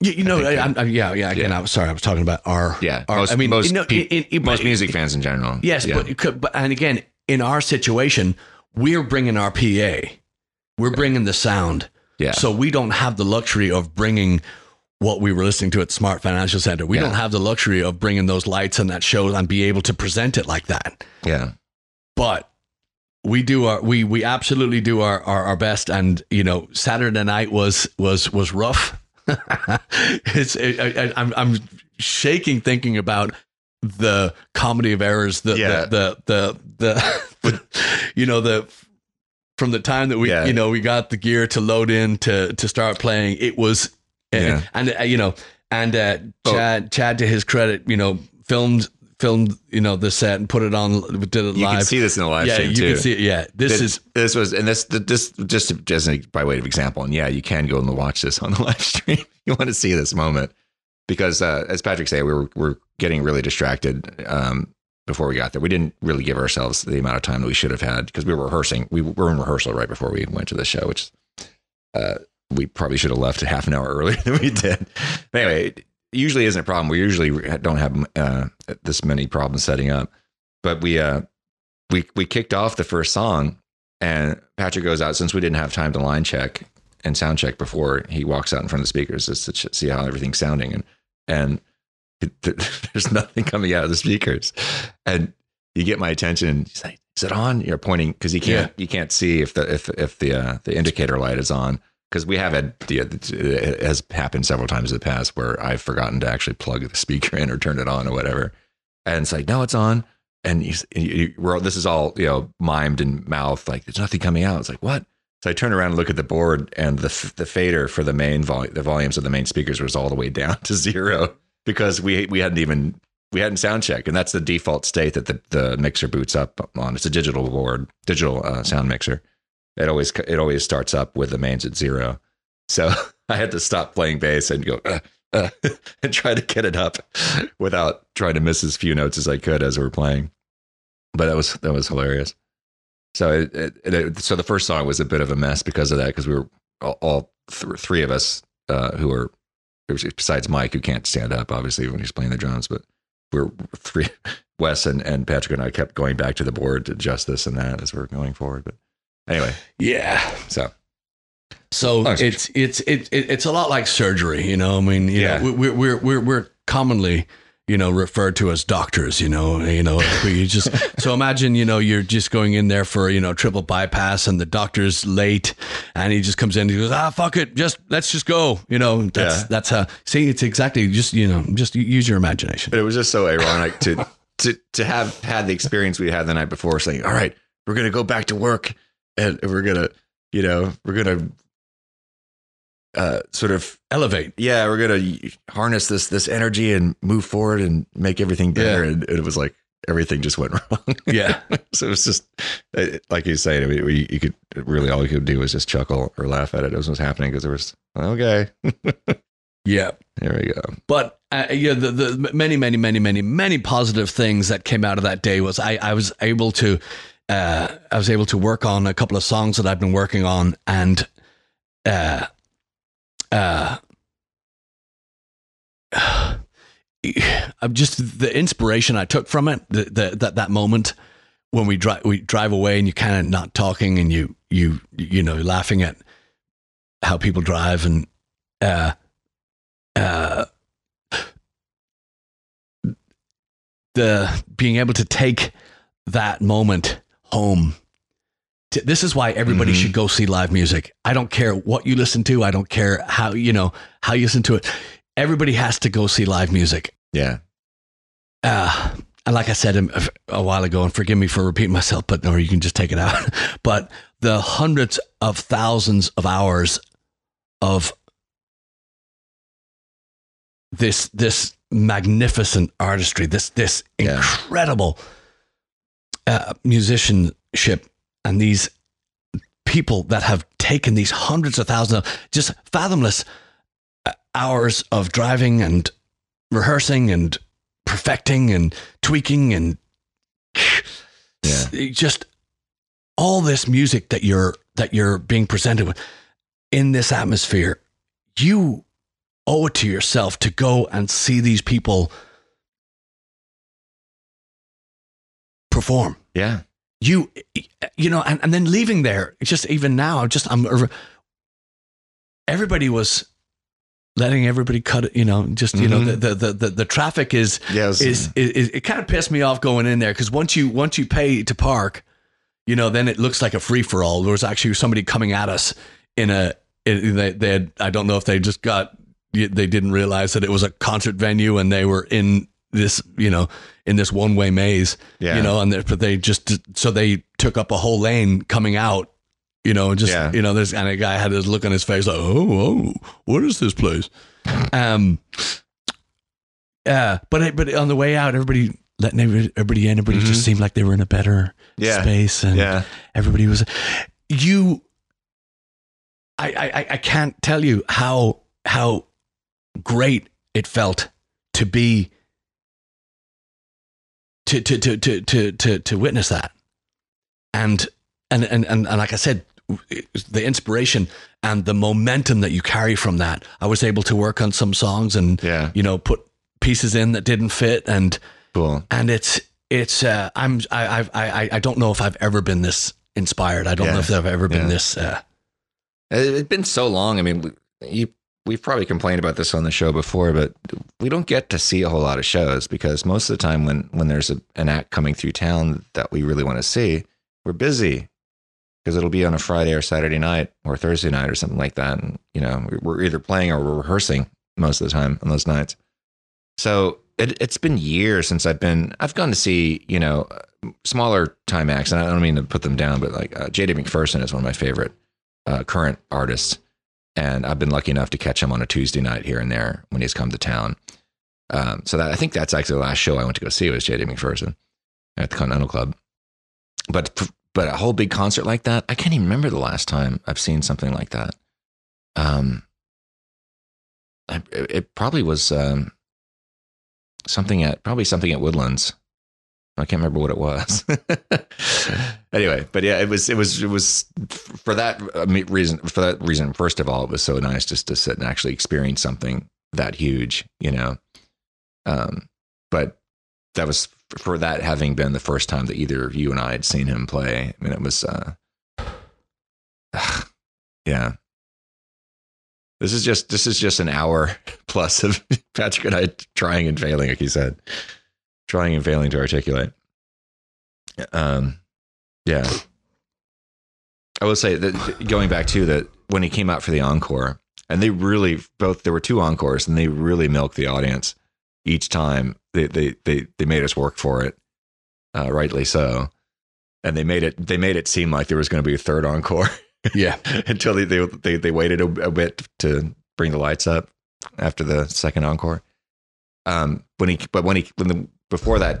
You, you know, I I'm, I'm- yeah, yeah. Again, Yeah. I was sorry. I was talking about our Yeah. Our, most, I mean, most, you know, pe- in- in- most music fans in general. Yes, Yeah. but, but and again, in our situation, we're bringing our PA, we're bringing the sound, yeah. so we don't have the luxury of bringing what we were listening to at Smart Financial Center. We Yeah. don't have the luxury of bringing those lights and that show and be able to present it like that. yeah. But we do our we we absolutely do our our, our best. And you know, Saturday night was was was rough. it's I, I, I'm I'm shaking thinking about the comedy of errors. The Yeah. the the the, the, you know the from the time that we Yeah. you know we got the gear to load in to to start playing. It was uh, Yeah. and uh, you know and uh, Oh. Chad Chad to his credit you know filmed filmed you know the set and put it on did it You live. can see this in the live yeah stream you too. can see it yeah. This this, is this was and this this just just by way of example and yeah you can go and watch this on the live stream you want to see this moment. Because uh, as patrick said we were we're getting really distracted um, before we got there. We didn't really give ourselves the amount of time that we should have had because we were rehearsing. We were in rehearsal right before we went to the show which uh, we probably should have left a half an hour earlier than we did. But anyway usually isn't a problem. We usually don't have uh, this many problems setting up. But we uh we we kicked off the first song and Patrick goes out since we didn't have time to line check and sound check before he walks out in front of the speakers just to ch- see how everything's sounding. And and it, there's nothing coming out of the speakers. And you get my attention he's like is it on? You're pointing because you can't you can't see if the if if the uh, the indicator light is on because we have had the it has happened several times in the past where I've forgotten to actually plug the speaker in or turn it on or whatever. And it's like no it's on. And he's, you, we're, this is all you know mimed and mouth like there's nothing coming out. It's like what? So I turn around and look at the board and the the fader for the main vol- the volumes of the main speakers was all the way down to zero because we we hadn't even we hadn't sound checked. And that's the default state that the, the mixer boots up on. It's a digital board digital uh, sound mixer it always it always starts up with the mains at zero so I had to stop playing bass and go uh, uh, and try to get it up without trying to miss as few notes as I could as we were playing but that was that was hilarious. So it, it, it, so the first song was a bit of a mess because of that because we were all, all th- three of us uh, who are besides Mike who can't stand up obviously when he's playing the drums, but we we're three Wes and, and Patrick and I kept going back to the board to adjust this and that as we're going forward. But anyway, Yeah. so So it's it's it, it, it's a lot like surgery, you know. I mean, you Yeah. know, we- we're we're we're we're commonly you know referred to as doctors, you know. You know, we just so imagine you know you're just going in there for you know triple bypass and the doctor's late and he just comes in and he goes ah fuck it just let's just go you know that's Yeah. that's how see it's exactly just you know just use your imagination but it was just so ironic to to to have had the experience we had the night before saying, All right, we're gonna go back to work and we're gonna, you know, we're gonna uh sort of elevate yeah, we're gonna harness this this energy and move forward and make everything better. Yeah. And it was like everything just went wrong. yeah so it was just uh, like you say. I mean, we, you could really all we could do was just chuckle or laugh at it as it was happening because there was okay. yeah There we go. But uh, yeah, the, the many, many, many, many, many positive things that came out of that day was I, I was able to, uh, I was able to work on a couple of songs that I've been working on, and uh, uh, I'm just the inspiration I took from it, the, the, that that moment when we drive we drive away and you kind of not talking and you you you know laughing at how people drive and uh uh the being able to take that moment home this is why everybody Mhm. should go see live music i don't care what you listen to i don't care how you know how you listen to it everybody has to go see live music Yeah. uh, and like I said a, a while ago, and forgive me for repeating myself, but or you can just take it out. But the hundreds of thousands of hours of this this magnificent artistry, this this Yeah. Uh, musicianship, and these people that have taken these hundreds of thousands of just fathomless uh, hours of driving and rehearsing and perfecting and tweaking and Yeah. just all this music that you're that you're being presented with in this atmosphere you owe it to yourself to go and see these people perform Yeah. you you know and, and then leaving there just even now i'm just i'm everybody was letting everybody cut it you know just you know Mhm. the, the the the traffic is Yeah. it was- is, is it kind of pissed me off going in there because once you once you pay to park you know then it looks like a free for all there was actually somebody coming at us in a in, they, they had i don't know if they just got they didn't realize that it was a concert venue and they were in this you know in this one way maze yeah. you know, and they, but they just so they took up a whole lane coming out, you know, just Yeah. you know, this and a guy had this look on his face like, oh, oh, what is this place? Um, uh, but it, but on the way out, everybody letting everybody, everybody in, everybody Mhm. just seemed like they were in a better Yeah. space, and Yeah. everybody was you. I I- I can't tell you how how great it felt to be to to to to to to, to witness that and and, and and and like I said the inspiration and the momentum that you carry from that I was able to work on some songs and Yeah. you know put pieces in that didn't fit and Cool. and it's it's uh, I'm I I I I don't know if I've ever been this inspired I don't know if I've ever been Yeah. this uh, It- It's been so long. I mean, you, we've probably complained about this on the show before, but we don't get to see a whole lot of shows because most of the time when, when there's a, an act coming through town that we really want to see, we're busy because it'll be on a Friday or Saturday night or Thursday night or something like that. And, you know, we're either playing or we're rehearsing most of the time on those nights. So it, it's been years since I've been, I've gone to see, you know, smaller time acts. And I don't mean to put them down, but like uh, J.D. McPherson is one of my favorite uh, current artists, and I've been lucky enough to catch him on a Tuesday night here and there when he's come to town. Um, so that I think that's actually the last show I went to go see was J.D. McPherson at the Continental Club. But but a whole big concert like that, I can't even remember the last time I've seen something like that. Um, it probably was um, something at probably something at Woodlands. I can't remember what it was. anyway, but yeah, it was it was it was for that reason. For that reason, first of all, it was so nice just to sit and actually experience something that huge, you know. Um, but that was for that having been the first time that either you and I had seen him play. I mean, it was, uh, yeah. This is just this is just an hour plus of Patrick and I trying and failing, like you said, trying and failing to articulate. Um, yeah. I will say that going back to that when he came out for the encore, and they really both there were two encores, and they really milked the audience each time. They they they they made us work for it, uh, rightly so, and they made it they made it seem like there was going to be a third encore. Yeah. until they, they they they waited a, a bit to bring the lights up after the second encore. Um, when he but when he when the before that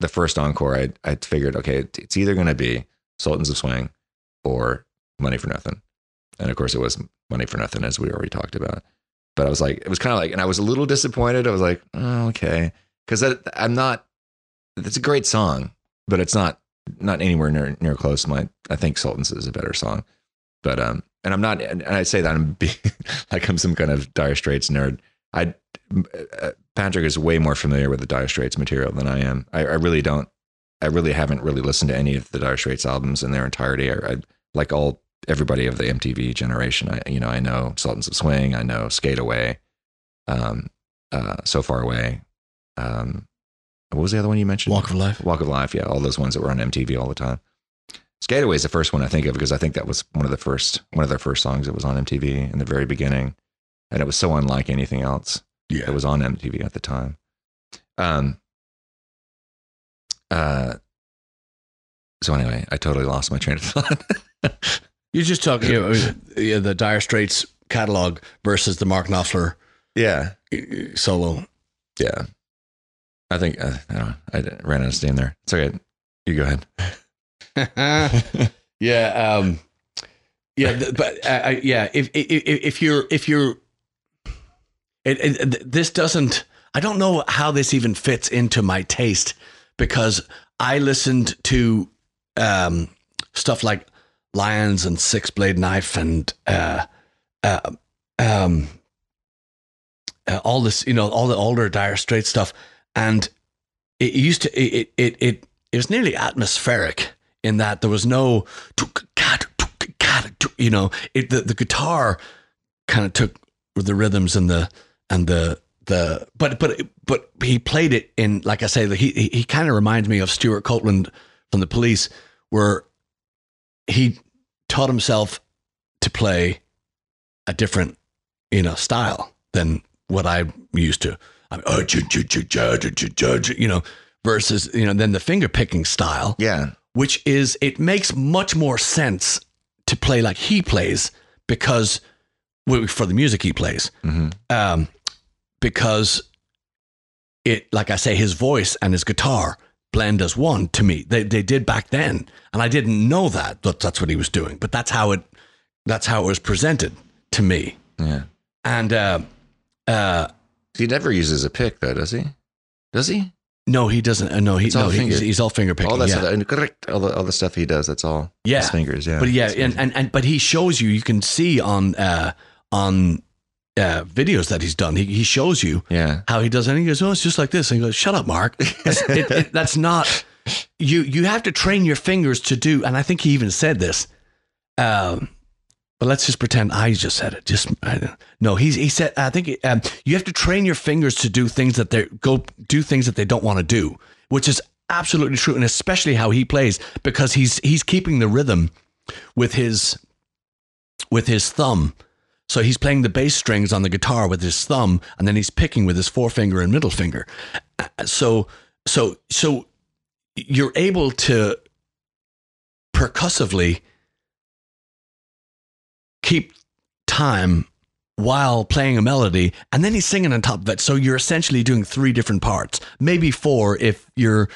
the first encore, I I figured okay, it's either going to be Sultans of Swing or Money for Nothing, and of course it was Money for Nothing as we already talked about. But I was like, it was kind of like, and I was a little disappointed. I was like, oh, okay, because I'm not. It's a great song, but it's not not anywhere near near close my. I think Sultans is a better song. But um, and I'm not, and I say that I'm being, like I'm some kind of Dire Straits nerd. I uh, Patrick is way more familiar with the Dire Straits material than I am. I, I, really don't. I really haven't really listened to any of the Dire Straits albums in their entirety. I, I like all everybody of the MTV generation. I you know I know Sultans of Swing. I know Skate Away. Um, uh, so far away. Um, what was the other one you mentioned? Walk of Life. Walk of Life. Yeah, all those ones that were on MTV all the time. Skateaway is the first one I think of because I think that was one of the first one of their first songs that was on MTV in the very beginning, and it was so unlike anything else yeah. that was on MTV at the time. Um. Uh. So anyway, I totally lost my train of thought. You're just talking you know, yeah, the Dire Straits catalog versus the Mark Knopfler yeah solo. Yeah, I think uh, I, don't know, I ran out of steam there. It's okay. You go ahead. yeah, um, yeah, but uh, yeah, if, if if you're if you're, it, it, this doesn't. I don't know how this even fits into my taste because I listened to um, stuff like Lions and Six Blade Knife and uh, uh, um, uh, all this, you know, all the older Dire Straits stuff, and it used to it it it it was nearly atmospheric in that there was no, you know, it, the, the guitar kind of took the rhythms and the, and the, the, but, but, but he played it in, like I say, he, he, he kind of reminds me of Stewart Copeland from the police, where he taught himself to play a different, you know, style than what I'm used to. I'm, oh, you know, versus, you know, then the finger picking style. Yeah which is it makes much more sense to play like he plays because for the music he plays, mm-hmm. um, because it, like I say, his voice and his guitar blend as one to me. They they did back then, and I didn't know that that that's what he was doing, but that's how it that's how it was presented to me. Yeah, and uh, uh, he never uses a pick though, does he? Does he? No, he doesn't. Uh, no, he, no, he's, he's, all finger picking. All that yeah. stuff, all the, all the stuff he does. That's all. Yeah, his fingers. Yeah, but yeah, and, and and but he shows you. You can see on uh on uh, videos that he's done. He he shows you. Yeah. How he does, it. and he goes, "Oh, it's just like this." And he goes, "Shut up, Mark. That's, it, it, that's not." You you have to train your fingers to do, and I think he even said this. Um, but let's just pretend I just said it. Just no, he's he said. I think um, you have to train your fingers to do things that they go do things that they don't want to do, which is absolutely true, and especially how he plays because he's he's keeping the rhythm with his with his thumb. So he's playing the bass strings on the guitar with his thumb, and then he's picking with his forefinger and middle finger. Uh, so so so you're able to percussively keep time while playing a melody and then he's singing on top of it so you're essentially doing three different parts maybe four if you're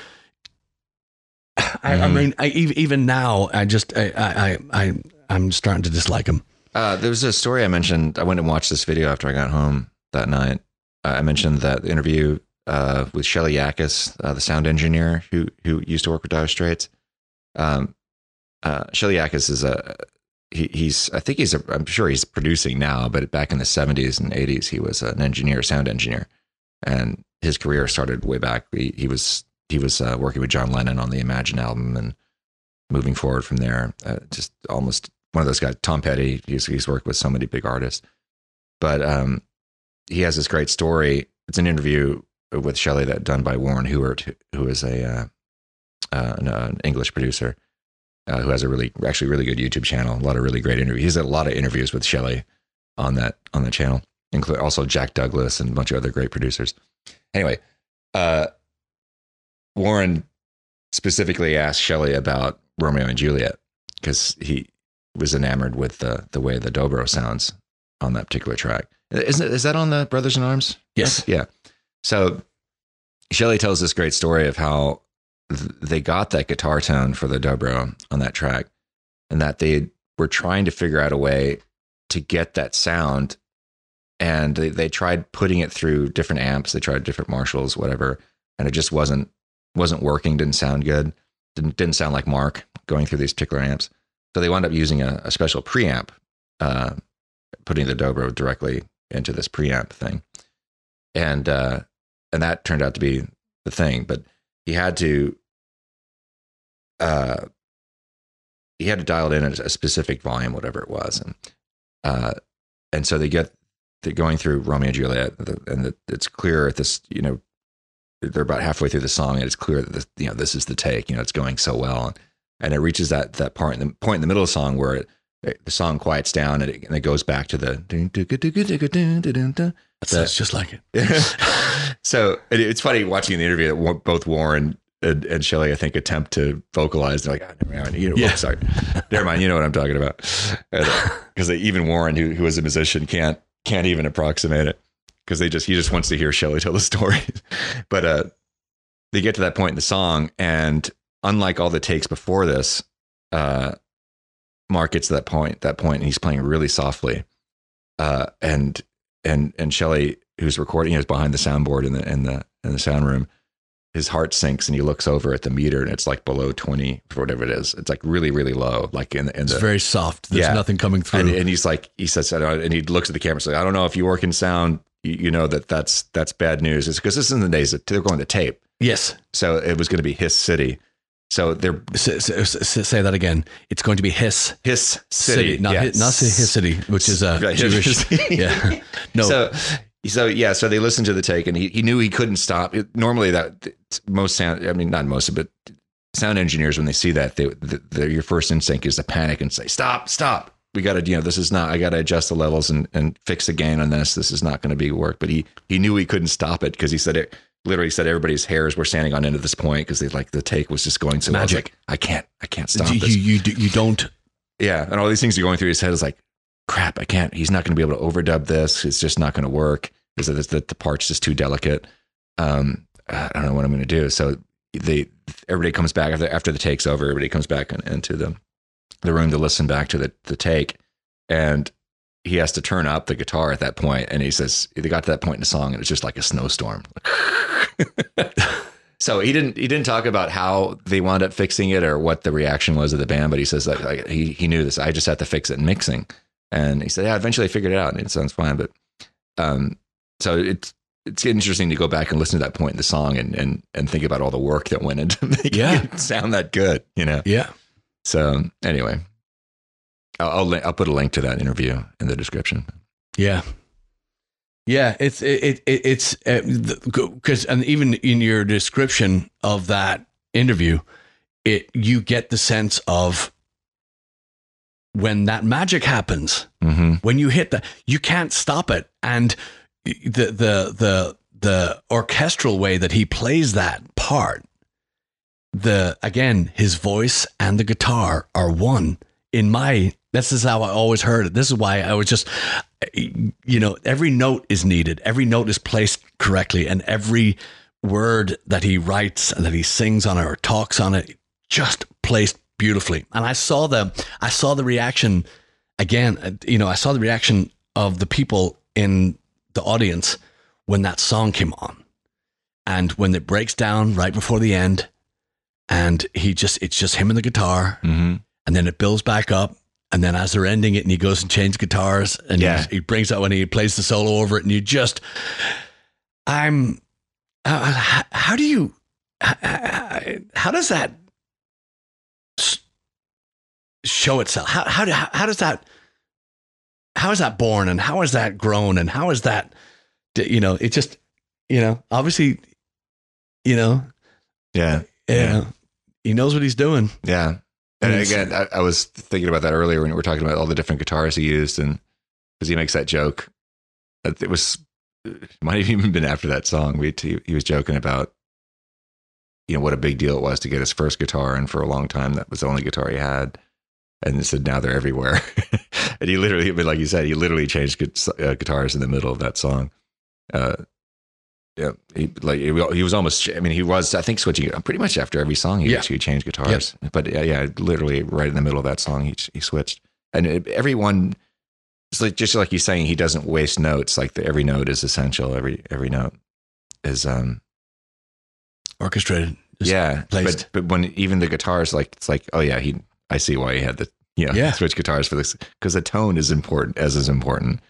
I, I mm-hmm. mean I, even now i just I, I i i'm starting to dislike him uh, there was a story i mentioned i went and watched this video after i got home that night uh, i mentioned that interview uh, with Shelly Yakus, uh, the sound engineer who who used to work with Dire Straits. Um, uh, Shelly Yakus is a he, he's I think he's a, I'm sure he's producing now, but back in the 70s and 80s, he was an engineer, sound engineer, and his career started way back. He, he was he was uh, working with John Lennon on the Imagine album and moving forward from there. Uh, just almost one of those guys. Tom Petty. He's he's worked with so many big artists, but um, he has this great story. It's an interview with Shelly that done by Warren Huart, who is a uh, uh, an, uh, an English producer uh, who has a really actually really good YouTube channel. A lot of really great interviews. He's a lot of interviews with Shelly on that on that channel, include also Jack Douglas and a bunch of other great producers. Anyway, uh, Warren specifically asked Shelly about Romeo and Juliet because he was enamored with the the way the dobro sounds on that particular track. Isn't it, is that on the Brothers in Arms? Yes. Yeah. So Shelly tells this great story of how th- they got that guitar tone for the dobro on that track, and that they were trying to figure out a way to get that sound. And they, they tried putting it through different amps. They tried different Marshalls, whatever, and it just wasn't wasn't working. Didn't sound good. Didn't didn't sound like Mark going through these particular amps. So they wound up using a, a special preamp, uh, putting the dobro directly into this preamp thing, and uh, and that turned out to be the thing. But he had to, uh, he had to dial it in at a specific volume, whatever it was, and uh, and so they get they're going through Romeo and Juliet, and it's clear at this, you know, they're about halfway through the song, and it's clear that this, you know this is the take. You know, it's going so well, and, and it reaches that that part in the point in the middle of the song where it, the song quiets down and it, and it goes back to the. That sounds just like it. so it, it's funny watching the interview that both Warren and, and Shelly, I think, attempt to vocalize. They're like, oh, never mind. You know, Yeah. oh, sorry, never mind. You know what I'm talking about. Because even Warren, who who is a musician, can't can't even approximate it. Because they just he just wants to hear Shelly tell the story. but uh, they get to that point in the song, and unlike all the takes before this, uh, Mark gets to that point. That point, and he's playing really softly. Uh, and and and Shelly, who's recording, is behind the soundboard in the in the in the sound room. His heart sinks, and he looks over at the meter, and it's like below twenty for whatever it is. It's like really, really low, like in the in It's the. very soft. There's Yeah. nothing coming through. and, and he's like, he says, and he looks at the camera, and says, I don't know if you work in sound, you, you know that that's that's bad news. It's because this is in the days that they're going to tape, yes. so it was going to be his City. So they're Say, say, that again. It's going to be Hiss Hiss City, City, not yeah. Hiss, not Hiss City, which is a Right, Jewish. yeah. No. So, so yeah, so they listened to the take, and he, he knew he couldn't stop. It, normally, that most sound, I mean, not most, but sound engineers when they see that, they, the, the, your first instinct is to panic and say, "Stop, stop! We got to, you know, this is not. I got to adjust the levels and and fix the gain on this. This is not going to be work." But he he knew he couldn't stop it because he said it. Literally said everybody's hairs were standing on end at this point because they like the take was just going so well. I like, I can't, I can't stop you, this. you, you, you don't. Yeah, and all these things are going through his head is like, crap, I can't. He's not going to be able to overdub this. It's just not going to work because the, the part's just too delicate. Um, I don't know what I'm going to do. So they, everybody comes back after, after the take's over. Everybody comes back in, into the the room to listen back to the the take, and he has to turn up the guitar at that. And he says they got to that point in the song, and it's just like a snowstorm. So he didn't he didn't talk about how they wound up fixing it or what the reaction was of the band, but he says that like, he he knew this. I just had to fix it in mixing, and he said, yeah, eventually I figured it out, and it sounds fine. But um, so it's it's interesting to go back and listen to that point in the song and and and think about all the work that went into making Yeah. it sound that good, you know. Yeah. So anyway, I'll I'll, link, I'll put a link to that interview in the description. Yeah. Yeah, it's it, it it's because and even in your description of that interview, it you get the sense of when that magic happens, Mm-hmm. when you hit that, you can't stop it, and the the the the orchestral way that he plays that part, the again his voice and the guitar are one in my. This is how I always heard it. This is why I was just, you know, every note is needed. Every note is placed correctly, and every word that he writes and that he sings on it or talks on it just placed beautifully. And I saw the I saw the reaction again. You know, I saw the reaction of the people in the audience when that song came on, and when it breaks down right before the end, and he just it's just him and the guitar, Mm-hmm. and then it builds back up. And then as they're ending it, and he goes and changes guitars, and Yeah. he, he brings out when he plays the solo over it, and you just, I'm, uh, how, how do you, how does that show itself? How how do- how does that how is that born and how is that grown and how is that you know it just you know obviously you know Yeah. yeah. he knows what he's doing. Yeah. And again, I, I was thinking about that earlier when we were talking about all the different guitars he used, and because he makes that joke, it was it might have even been after that song. We he, he was joking about you know what a big deal it was to get his first guitar, and for a long time that was the only guitar he had. And he said now they're everywhere, and he literally, like you said, he literally changed uh, guitars in the middle of that song. Uh, yeah, he like he was almost. I mean, he was. I think switching pretty much after every song. He Yeah. he changed guitars. But yeah, yeah, literally right in the middle of that song, he he switched. And everyone, it's like just like he's saying, he doesn't waste notes. Like the, every note is essential. Every every note is um Orchestrated. Yeah. placed. But but when even the guitars, like it's like oh yeah, he I see why he had the you know, Yeah. switch guitars for this because the tone is important as is important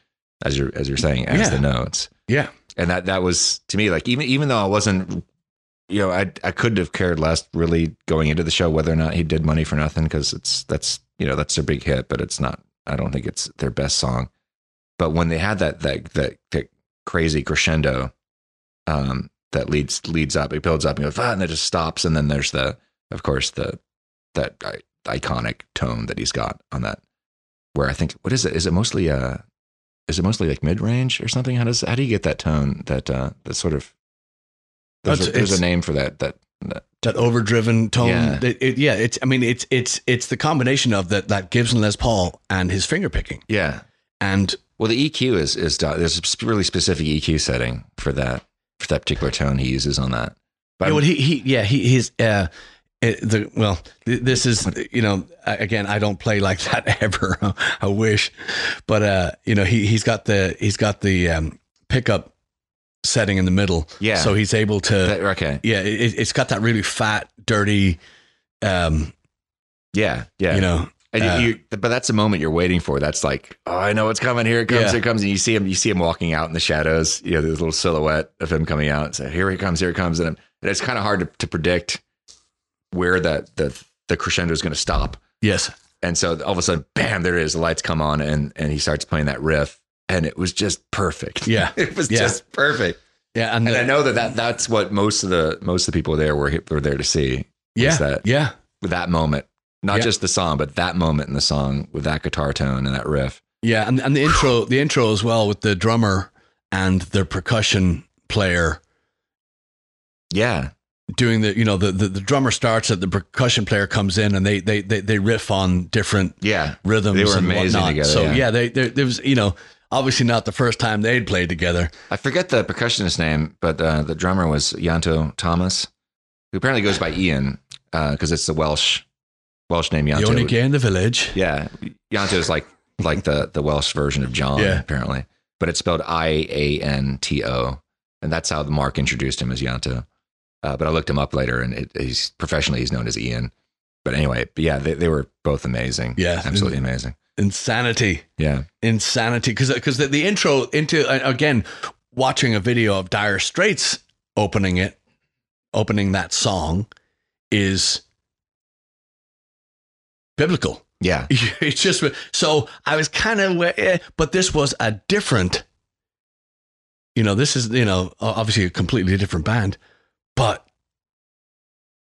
as you're as you're saying as Yeah. the notes Yeah. And that that was to me like even even though I wasn't you know I I couldn't have cared less really going into the show whether or not he did money for nothing because it's that's you know that's their big hit but it's not I don't think it's their best song. But when they had that that that, that crazy crescendo um that leads leads up it builds up and goes ah, and it just stops and then there's the of course the that iconic tone that he's got on that where I think what is it? Is it mostly uh is it mostly like mid range or something? How does how do you get that tone that uh that sort of there's, a, there's a name for that that, that that overdriven tone. Yeah. It, it- yeah, it's. I mean, it's it's it's the combination of that that Gibson Les Paul and his finger picking, yeah and well the EQ is is there's a really specific EQ setting for that for that particular tone he uses on that but yeah, well, he he yeah he he's uh. It, the well, th- this is you know again I don't play like that ever. I wish, but uh, you know he he's got the he's got the um, pickup setting in the middle. Yeah. so he's able to that- okay yeah it, it's got that really fat, dirty, um, yeah yeah you know And Uh, you, but that's the moment you're waiting for. That's like, oh, I know what's coming. Here it comes. Yeah. Here it comes. And you see him. You see him walking out in the shadows. You know, there's a little silhouette of him coming out. So here he comes. Here he comes. And, and it's kind of hard to, to predict where that the the crescendo is going to stop. yes And so all of a sudden, bam! There it is. The lights come on, and and he starts playing that riff, and it was just perfect. Yeah. it was Yeah. just perfect. yeah and, And the- I know that, that that's what most of the most of the people there were were there to see. yeah that yeah with that moment, not Yeah. just the song, but that moment in the song with that guitar tone and that riff. Yeah, and, and the intro, the intro as well with the drummer and the percussion player Yeah, doing the, you know, the, the, the drummer starts it, the percussion player comes in and they they they, they riff on different yeah, rhythms. They were and amazing whatnot. together, So yeah. yeah, they they there was you know obviously not the first time they'd played together. I forget the percussionist name, but uh, the drummer was Ianto Thomas, who apparently goes by Ian because it's the Welsh Welsh name The Ianto. only gay in the village. Yeah, Ianto is like like the the Welsh version of John, Yeah. apparently, but it's spelled I A N T O, and that's how the Mark introduced him as Ianto. Uh, but I looked him up later, and it, he's professionally he's known as Ian. But anyway, but yeah, they, they were both amazing. Yeah. absolutely amazing. Insanity. Yeah, insanity because because the, the intro into uh, again watching a video of Dire Straits opening it opening that song is biblical yeah, it's just so I was kind of eh, but this was a different you know this is you know obviously a completely different band but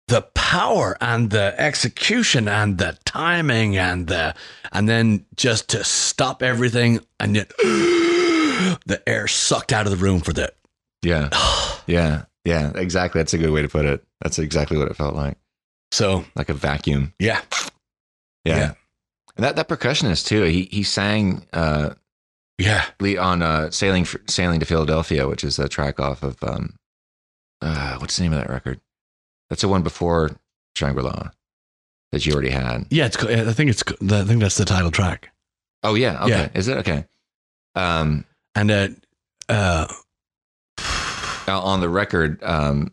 the power and the execution and the timing and the and then just to stop everything and yet the air sucked out of the room for that. yeah, yeah, yeah. Exactly. That's a good way to put it. That's exactly what it felt like, so like a vacuum. yeah Yeah. Yeah. And that that percussionist too. He he sang uh, yeah on uh, sailing sailing to Philadelphia, which is a track off of um, uh, what's the name of that record? That's the one before Shangri La that you already had. yeah it's I think it's I think that's the title track Oh yeah, okay. Yeah. Is it okay? Um, and uh uh on the record, um,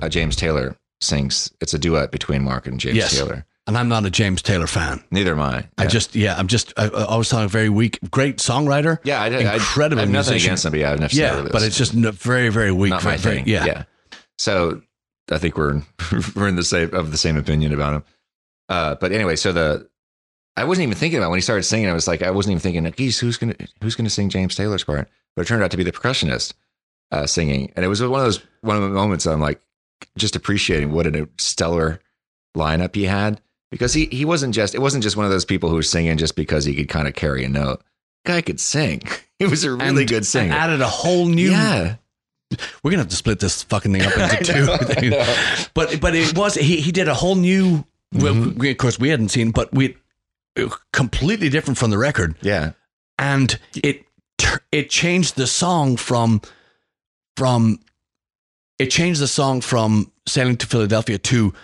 uh, James Taylor sings. It's a duet between Mark and James Yes. Taylor. And I'm not a James Taylor fan Neither am I. I Yeah. just, yeah, I'm just, I, I always thought very weak, great songwriter. yeah, I, I, incredible I have nothing musician. against him, but yeah, I've never Yeah, but it's just very, very weak. not my very, thing. Yeah. yeah. So I think we're we're in the same of the same opinion about him. Uh, but anyway, so the I wasn't even thinking about when he started singing. I was like, I wasn't even thinking, geez, who's gonna who's gonna sing James Taylor's part? But it turned out to be the percussionist uh, singing, and it was one of those one of the moments I'm like, just appreciating what a stellar lineup he had because he he wasn't just it wasn't just one of those people who was singing just because he could kind of carry a note. Guy could sing. He was a really And- good singer. and added a whole new. yeah, We're gonna have to split this fucking thing up into two. know, But but it was he he did a whole new. Mm-hmm. we, of course we hadn't seen, but we completely different from the record, yeah, and it it changed the song from from it changed the song from sailing to Philadelphia to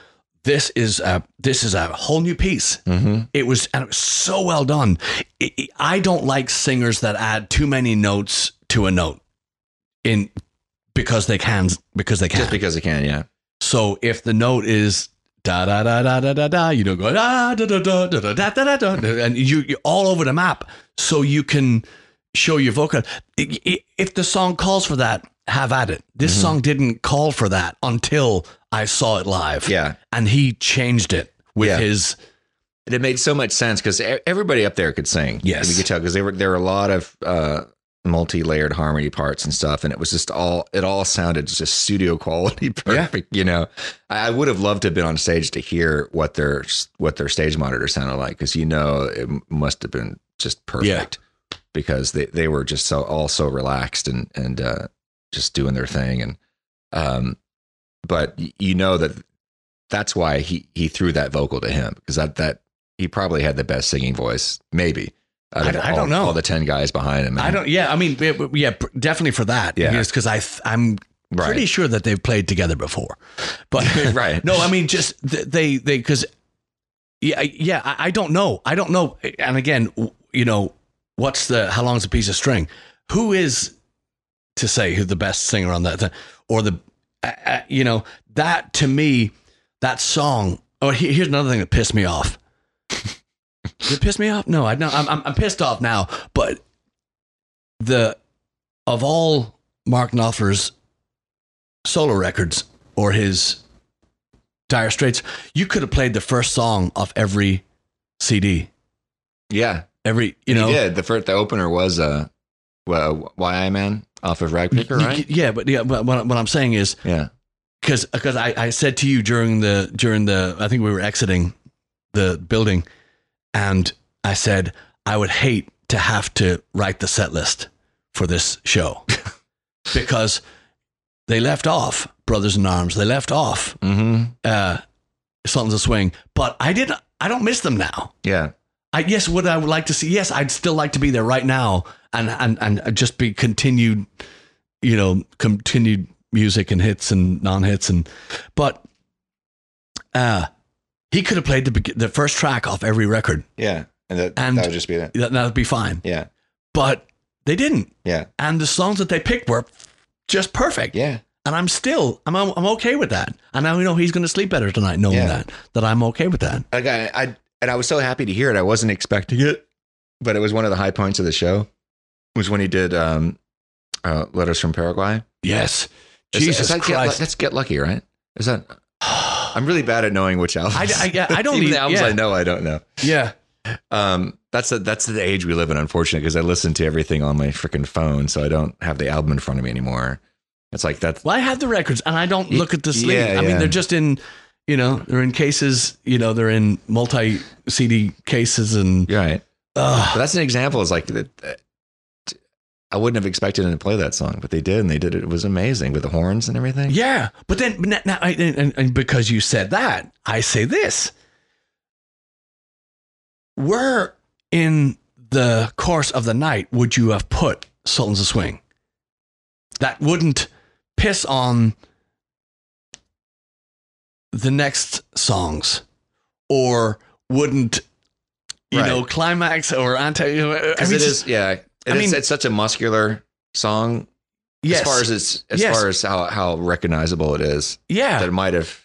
this is a this is a whole new piece. hmm It was and it was so well done. It, it- I don't like singers that add too many notes to a note in because they can because they can. just because he can. Yeah, so if the note is da da da da da da da, you don't go da da da da da da da da da, da, and you you're all over the map, so you can show your vocal. If the song calls for that, have at it. This song didn't call for that until I saw it live. yeah. and he changed it with Yeah. his And it made so much sense because everybody up there could sing. Yes. you could tell because there were there were a lot of uh, multi-layered harmony parts and stuff, and it was just all it all sounded just studio quality, perfect. You know, I, I would have loved to have been on stage to hear what their what their stage monitor sounded like because you know it must have been just perfect because they they were just so all so relaxed and and uh, just doing their thing and um, but you know that that's why he he threw that vocal to him because that that he probably had the best singing voice, maybe. I- all- don't know. all the ten guys behind him. I don't. Yeah, I mean, yeah, definitely for that. Yeah. because I th- I'm Right. pretty sure that they've played together before. But Right. no, I mean, just th- they they because yeah yeah I, I don't know I don't know. And again, you know, what's the how long's a piece of string? Who is to say who the best singer on that or the uh, uh, you know that to me that song. Oh, he- here's another thing that pissed me off. Did it piss me off? No, I know I'm, I'm I'm pissed off now. But the of all Mark Knopfler's solo records or his Dire Straits, you could have played the first song off every CD. Yeah, Every you know, he did. The first the opener was uh, well, Why Aye Man off of Ragpicker, You- right? Yeah, but yeah, but what, what I'm saying is Yeah, because because I, I said to you during the during the I think we were exiting the building, and I said I would hate to have to write the set list for this show because they left off Brothers in Arms, they left off mm-hmm. uh, Sultans of Swing, but I didn't. I don't miss them now. yeah, I yes, would I would like to see? Yes, I'd still like to be there right now, and and and just be continued, you know, continued music and hits and non-hits and, but, uh, he could have played the the first track off every record. yeah. And that And- that would just be that. That that'd be fine, Yeah, but they didn't, yeah, and the songs that they picked were just perfect. yeah. And I'm still I'm I'm okay with that. And now we know he's going to sleep better tonight, knowing Yeah. that that I'm okay with that. Like I, I, and I was so happy to hear it. I wasn't expecting it, but it was one of the high points of the show. Was when he did um, uh, "Letters from Paraguay." Yes, Jesus is that Get, that's Get Lucky, right? Is that? I'm really bad at knowing which albums. I- I- I don't Even the albums yeah. I know. I don't know. yeah. Um, that's the that's the age we live in, unfortunately, because I listen to everything on my freaking phone, so I don't have the album in front of me anymore. It's like that's Well, I have the records, and I don't look at the sleeve. yeah, I mean, they're just in, you know, they're in cases. You know, they're in multi CD cases, and right. Uh, that's an example. Is like that. that- I wouldn't have expected them to play that song, but they did, and they did it. It was amazing with the horns and everything. yeah. But then, now, now I, and, and because you said that, I say this: Where in the course of the night would you have put Sultans of Swing? That wouldn't piss on the next songs, or wouldn't you Right. know climax or anti? I because mean, it is. Yeah, I mean- it's such a muscular song. yes, As far as it's as Yes. far as how how recognizable it is, yeah. that it might have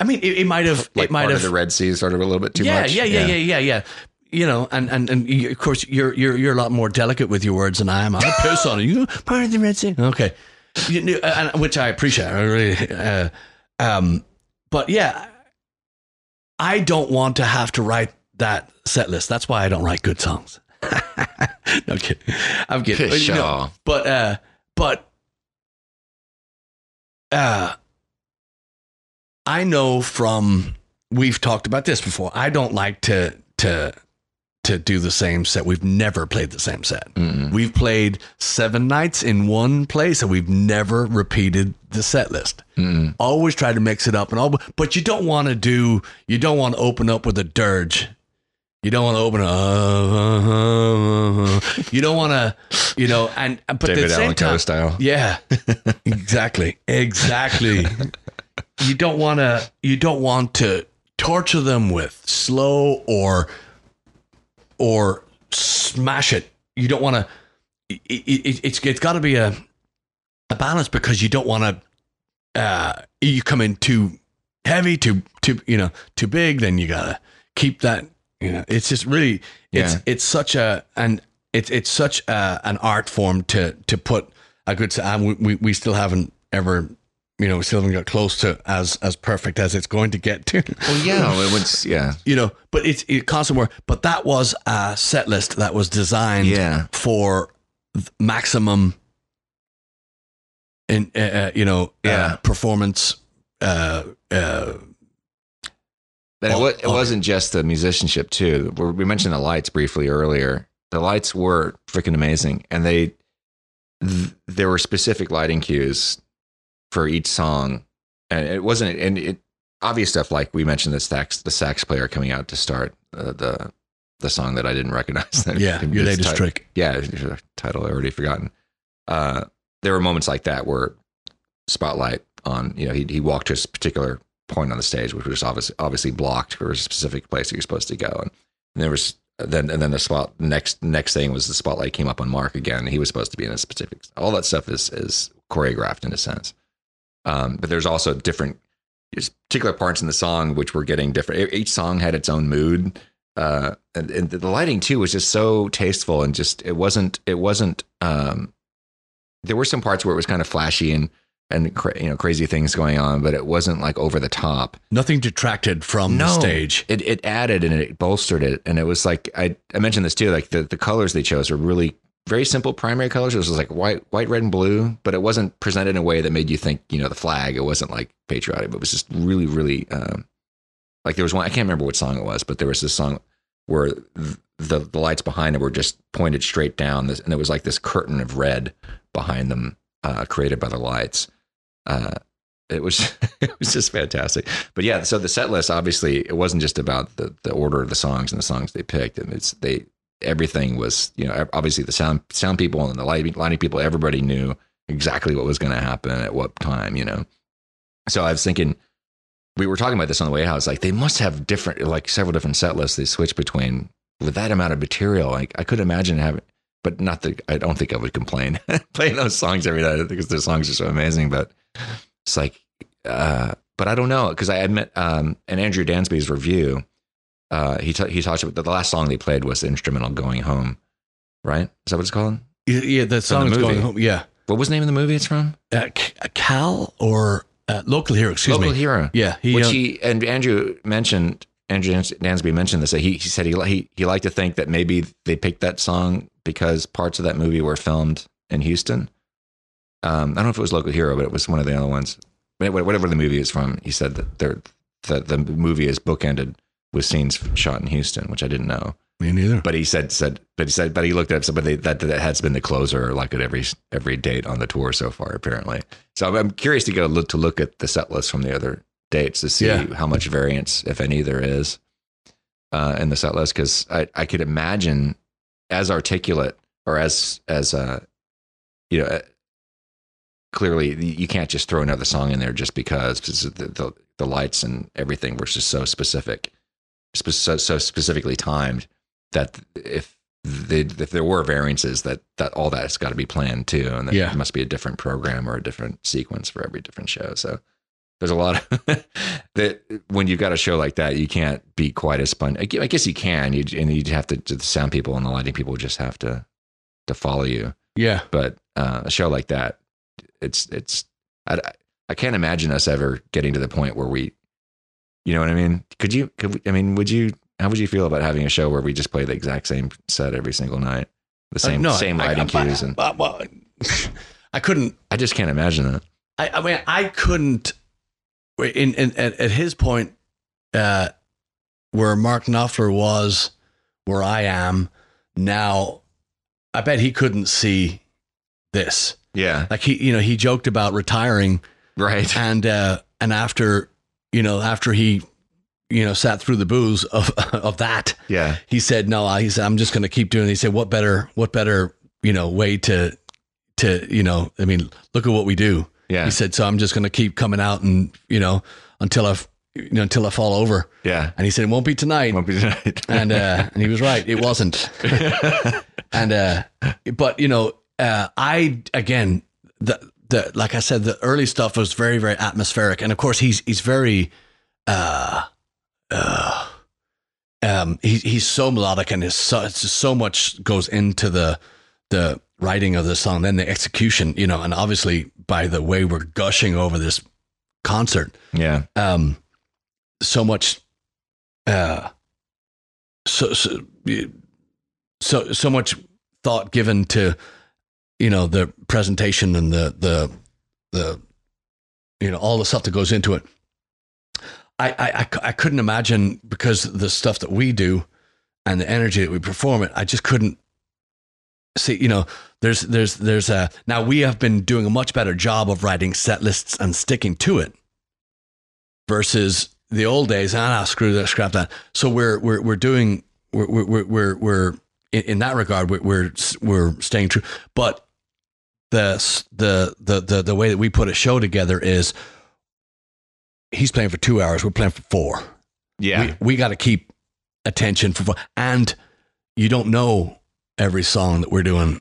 I mean, it, might have. it might have. of the Red Sea sort of a little bit too yeah, much. yeah, yeah, yeah, yeah, yeah. You know, and and and you, of course, you're you're you're a lot more delicate with your words than I am. I'll piss on it. You part of the Red Sea. Okay, you, knew- and, which I appreciate. I really. Uh, Um, but yeah, I don't want to have to write that set list. That's why I don't write good songs. no I'm kidding. I'm kidding. But, you know, but uh, but uh, I know from we've talked about this before. I don't like to to to do the same set. We've never played the same set. Mm-mm. We've played seven nights in one place, and we've never repeated the set list. Mm-mm. Always try to mix it up, and all. But you don't want to do. You don't want to open up with a dirge. You don't want to open. Uh, uh, uh, uh. You don't want to. You know, and but at David the same Allen time, style. yeah, exactly, exactly. you don't want to. You don't want to torture them with slow or or smash it. You don't want to. It, it, it's it's got to be a a balance because you don't want to. Uh, you come in too heavy, too too you know too big. Then you gotta keep that. You know, it's just really it's Yeah. it's such a and it's it's such a, an art form to to put a good. And we, we we still haven't ever. You know, we still haven't got close to as as perfect as it's going to get to. Well, yeah, it was, yeah, you know, but it's it constant work. But that was a set list that was designed yeah, for maximum, in uh, uh, you know, Yeah. uh, performance. Uh, uh, But it, Oh, wa- it oh. wasn't just the musicianship too. We we mentioned the lights briefly earlier. The lights were freaking amazing, and they th- there were specific lighting cues for each song, and it wasn't and it obvious stuff like we mentioned the sax the sax player coming out to start uh, the the song that I didn't recognize. yeah, your latest ti- trick. yeah, title I already forgotten. Uh, there were moments like that where spotlight on, you know, he he walked to a particular point on the stage, which was obviously obviously blocked for a specific place that you're supposed to go, and, there was then and then the spot next next thing was the spotlight came up on Mark again. He was supposed to be in a specific. All that stuff is is choreographed in a sense, um, but there's also different there's particular parts in the song which were getting different. Each song had its own mood uh and, and the lighting too was just so tasteful and just it wasn't it wasn't um there were some parts where it was kind of flashy and and cra- you know crazy things going on but it wasn't like over the top. Nothing detracted from the stage. it it added and it bolstered it and it was like i i mentioned this too like the the colors they chose were really very simple primary colors. It was like white white red and blue but it wasn't presented in a way that made you think you know the flag. It wasn't like patriotic. But it was just really really um like there was one i can't remember what song it was but there was this song where th- the the lights behind it were just pointed straight down this, and there was like this curtain of red behind them uh created by the lights uh it was it was just fantastic but yeah so the set list obviously it wasn't just about the the order of the songs and the songs they picked and it's they everything was you know obviously the sound sound people and the lighting lighting people everybody knew exactly what was going to happen at what time you know so i was thinking we were talking about this on the way out. I was like, they must have different, like several different set lists they switch between with that amount of material. Like I could imagine having, but not that I don't think I would complain playing those songs every night because the songs are so amazing. But it's like, uh, but I don't know because I admit, um, in Andrew Dansby's review, uh, he ta- he talks about the last song they played was the instrumental "Going Home," right? Is that what it's called? Yeah, yeah the song is movie. going home. Yeah, What was the name of the movie it's from? uh, Cal or uh, local hero. Excuse Local me. Local Hero. Yeah, he, which uh, he and Andrew mentioned. Andrew Dansby mentioned this. That he, he said he he he liked to think that maybe they picked that song because parts of that movie were filmed in Houston. Um, I don't know if it was Local Hero, but it was one of the other ones. Whatever the movie is from, he said that they're, that the movie is bookended with scenes shot in Houston, which I didn't know. me neither. But he said said but he said but he looked at it, but they, that that has been the closer like at every every date on the tour so far apparently. So I'm, I'm curious to go look to look at the set list from the other dates to see Yeah. how much variance, if any, there is uh, in the set list because I I could imagine as articulate or as as uh you know. Clearly, you can't just throw another song in there just because, the, the the lights and everything were just so specific, so, so specifically timed that if they, if there were variances that that all that's got to be planned too and that Yeah. it must be a different program or a different sequence for every different show. So there's a lot of that when you've got a show like that you can't be quite as spun I I guess you can you and you'd have to the sound people and the lighting people just have to to follow you. Yeah, but uh, a show like that it's it's I, I can't imagine us ever getting to the point where we, you know what I mean? Could you? Could we, I mean? Would you? How would you feel about having a show where we just play the exact same set every single night, the same Uh, no, same I- lighting I- cues? And well, well, I couldn't. I just can't imagine that. I, I mean, I couldn't. In, in at, at his point, uh, where Mark Knopfler was, where I am now, I bet he couldn't see this. Yeah. Like he, you know, he joked about retiring, Right. and uh, and after, you know, after he, you know, sat through the booze of of that, Yeah. he said, "No, he said I'm just going to keep doing." It. He said, "What better, what better, you know, way to, to, you know, I mean, look at what we do." Yeah. He said, "So I'm just going to keep coming out and you know until I, you know, until I fall over." Yeah. And he said, "It won't be tonight." Won't be tonight. and uh, and he was right. It wasn't. and uh, but you know, uh, I again the the like I said, the early stuff was very very atmospheric, and of course he's he's very uh uh um he, he's so melodic and his so so much goes into the the writing of the song, then the execution, you know, and obviously by the way we're gushing over this concert, yeah. um, so much, uh, so so so so much thought given to, you know, the presentation and the the the, you know, all the stuff that goes into it. I I I couldn't imagine because the stuff that we do and the energy that we perform it. I just couldn't see. You know, there's there's there's a now we have been doing a much better job of writing set lists and sticking to it versus the old days. Ah, screw that, scrap that. So we're we're we're doing we're we're we're we're in, in that regard we're, we're we're staying true. But the the the the the way that we put a show together is he's playing for two hours. We're playing for four. Yeah. We we got to keep attention for four. And you don't know every song that we're doing.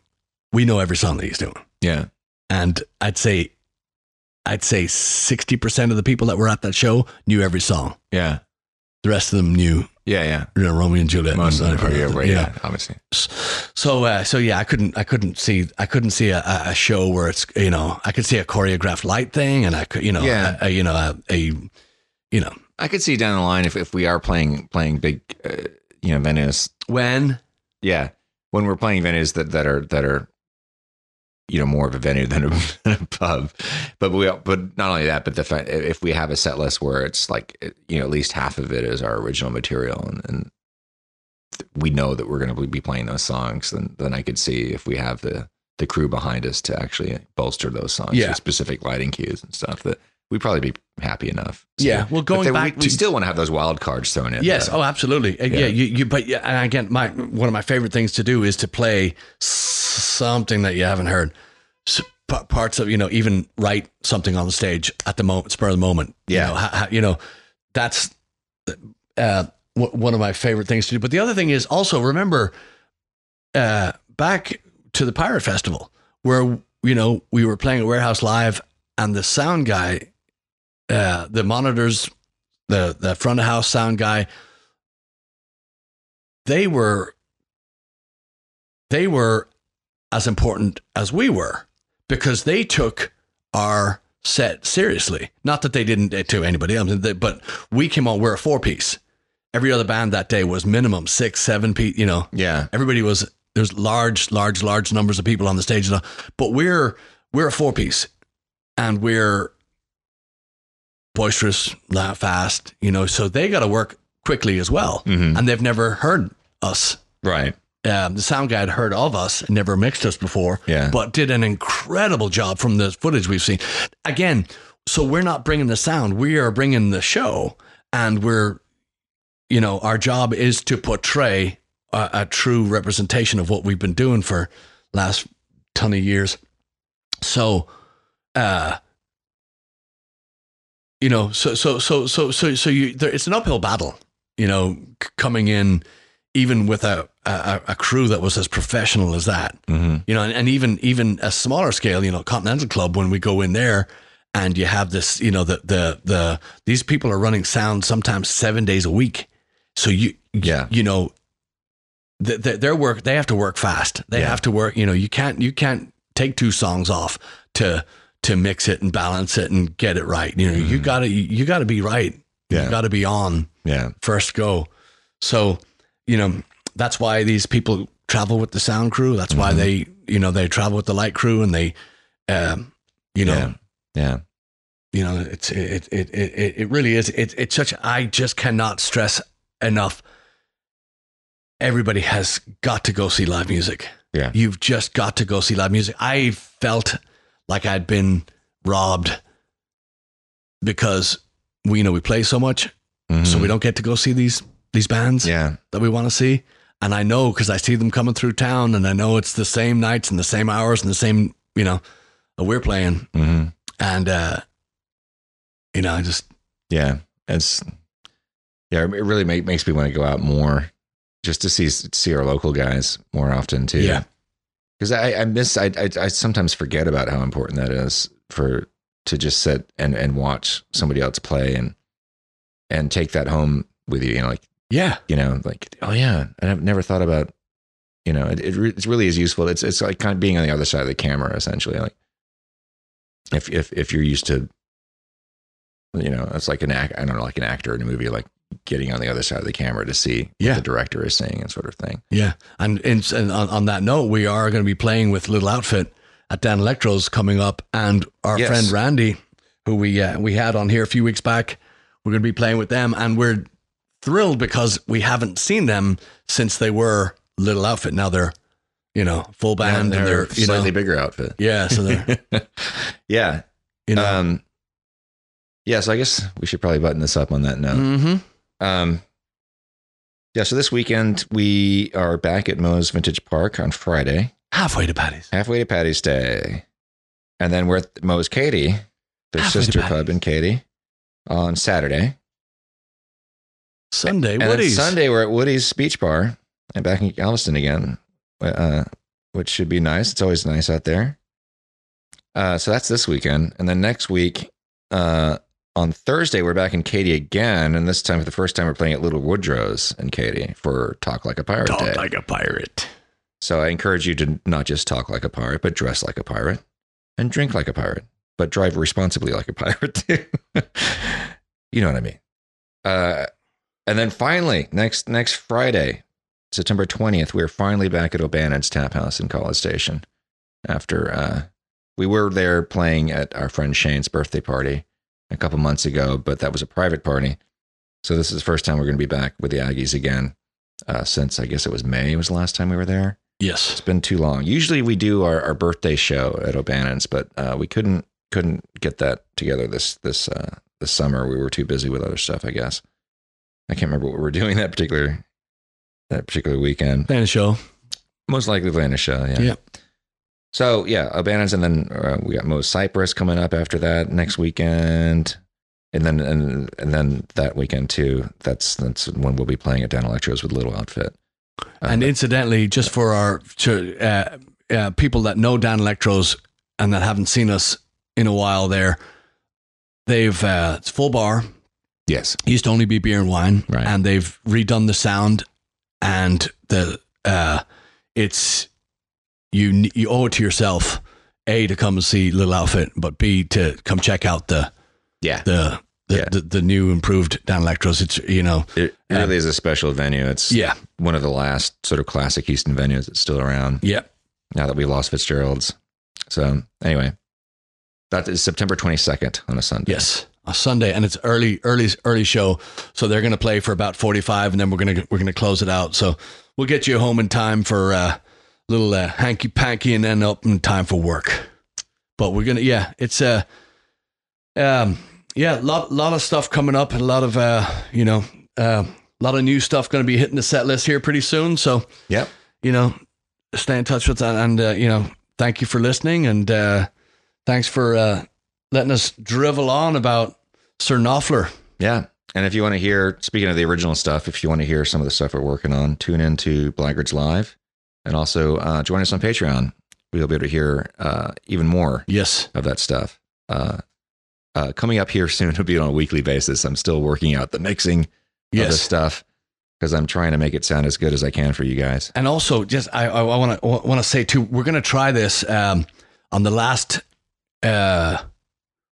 We know every song that he's doing yeah. and I'd say I'd say 60% of the people that were at that show knew every song. Yeah. The rest of them knew Yeah. Yeah. know, Romeo and Juliet. Most yeah, yeah. yeah, obviously. So uh, so yeah, I couldn't I couldn't see I couldn't see a, a a show where it's you know I could see a choreographed light thing and I could you know Yeah. a, a, you know a, a you know I could see down the line if, if we are playing playing big, uh, you know, venues. when Yeah, when we're playing venues that, that are that are, you know, more of a venue than a, than a pub. But we but not only that, but the fact if we have a set list where it's like you know at least half of it is our original material and. and we know that we're going to be playing those songs, then then I could see if we have the the crew behind us to actually bolster those songs Yeah. with specific lighting cues and stuff that we'd probably be happy enough. Yeah, well, going then back we, to- we still want to have those wild cards thrown in. Yes. though. Oh, absolutely. Yeah. Yeah. you, you, but yeah, and again, my one of my favorite things to do is to play something that you haven't heard. S- p- parts of you know, even write something on the stage at the moment, spur of the moment. Yeah. You know, ha- ha- you know that's uh, w- one of my favorite things to do. But the other thing is also remember uh, back to the Pirate Festival where you know we were playing at Warehouse Live and the sound guy, uh, the monitors, the the front of house sound guy, they were they were as important as we were because they took our set seriously. Not that they didn't to anybody else, but we came on. We're a four piece. Every other band that day was minimum six, seven piece. You know, yeah, everybody was there's large, large, large numbers of people on the stage, but we're we're a four piece, and we're boisterous, fast. You know, so they got to work quickly as well, Mhm. and they've never heard us. right. Um, the sound guy had heard of us, never mixed us before, Yeah. but did an incredible job from the footage we've seen. Again, so we're not bringing the sound; we are bringing the show, and we're, you know, our job is to portray a, a true representation of what we've been doing for last ton of years. So, uh, you know, so so so so so so you, there, it's an uphill battle, you know, c- coming in even with a, a a crew that was as professional as that hmm you know, and, and even even a smaller scale, you know, Continental Club when we go in there and you have this, you know, the the the these people are running sound sometimes seven days a week, so you Yeah. you know, th th their work they have to work fast. They Yeah. have to work. You know, you can't you can't take two songs off to to mix it and balance it and get it right. You know, you gotta you gotta be right. Yeah. You gotta be on Yeah. first go. So, you know, that's why these people travel with the sound crew. That's why they, you know, they travel with the light crew and they, um, you know, Yeah. Yeah. you know, it's it it it it, it really is. It, it's such. I just cannot stress enough. Everybody has got to go see live music. Yeah. You've just got to go see live music. I felt like I'd been robbed because we you know we play so much, so we don't get to go see these these bands Mm-hmm. Yeah. that we want to see. And I know because I see them coming through town, and I know it's the same nights and the same hours and the same you know we're playing, hmm and uh, you know I just Yeah. It's, yeah, it really make, makes me want to go out more just to see, see our local guys more often too. Yeah. Cause I, I miss, I, I, I sometimes forget about how important that is for, to just sit and, and watch somebody else play and, and take that home with you, you know, like, yeah you know, like, oh yeah, I've never thought about, you know, it, it, re- it really is useful. It's, it's like kind of being on the other side of the camera, essentially. Like if, if, if you're used to, you know, it's like an act, I don't know, like an actor in a movie, like getting on the other side of the camera to see Yeah. what the director is saying and sort of thing. Yeah, and, and, and on, on that note, we are going to be playing with Little Outfit at Dan Electro's coming up, and our Yes. friend Randy, who we uh, we had on here a few weeks back, we're going to be playing with them, and we're thrilled because we haven't seen them since they were Little Outfit. Now they're, you know, full band, and they're you know, slightly bigger outfit. yeah, so they're yeah. you know, Um, yeah. So I guess we should probably button this up on that note. hmm Um, yeah. So this weekend we are back at Moe's Vintage Park on Friday, halfway to Patty's. halfway to Patty's Day, and then we're at Moe's Katy, their Halfway sister pub in Katy, on Saturday. Sunday, And Woody's. Sunday we're at Woody's Beach Bar and back in Galveston again, uh, which should be nice. It's always nice out there. Uh, so that's this weekend, and then next week, uh, on Thursday we're back in Katy again, and this time for the first time we're playing at Little Woodrow's in Katy for Talk Like a Pirate Talk Day. like a pirate. so I encourage you to not just talk like a pirate, but dress like a pirate and drink like a pirate, but drive responsibly like a pirate too. you know what I mean? Uh, and then finally, next next Friday, September twentieth, we're finally back at O'Bannon's Tap House in College Station. After uh, we were there playing at our friend Shane's birthday party a couple months ago, but that was a private party. So this is the first time we're going to be back with the Aggies again. Uh, since I guess it was May was the last time we were there. Yes. It's been too long. Usually we do our, our birthday show at O'Bannon's, but uh, we couldn't couldn't get that together this this uh, this summer. We were too busy with other stuff, I guess. I can't remember what we were doing that particular that particular weekend. Fan show. Most likely playing a show, yeah. Yeah. So yeah, O'Bannon's, and then uh, we got Moe's Cypress coming up after that next weekend, and then and and then that weekend too. That's that's when we'll be playing at Dan Electros with Little Outfit. Uh, And incidentally, just for our to, uh, uh, people that know Dan Electros and that haven't seen us in a while, there, they've uh, it's full bar. yes, It used to only be beer and wine, Right. and they've redone the sound and the uh, it's you you owe it to yourself a to come and see Little Outfit, but b to come check out the yeah. the the, Yeah. the, the new improved Dan Electros. It's you know It really is a special venue. It's yeah one of the last sort of classic Houston venues that's still around yeah now that we lost Fitzgerald's. So anyway, that is September 22nd on a Sunday. Yes, a Sunday, and it's early, early, early show. So they're going to play for about forty-five, and then we're gonna we're gonna close it out. So we'll get you home in time for uh, little uh, hanky panky, and then up in time for work. But we're gonna, yeah, it's a, uh, um, yeah, lot lot of stuff coming up, and a lot of uh, you know, uh, a lot of new stuff going to be hitting the set list here pretty soon. So yeah, you know, stay in touch with that. And, uh, you know, thank you for listening. And uh, thanks for uh, letting us drivel on about Sir Knopfler. Yeah. And if you want to hear, speaking of the original stuff, if you want to hear some of the stuff we're working on, tune in to Blaggards Live and also uh, join us on Patreon. We'll be able to hear uh, even more Yes. of that stuff. Uh, uh, coming up here soon, it'll be on a weekly basis. I'm still working out the mixing of this Yes. stuff because I'm trying to make it sound as good as I can for you guys. And also, just I, I want to want to say too, we're going to try this um, on the last uh,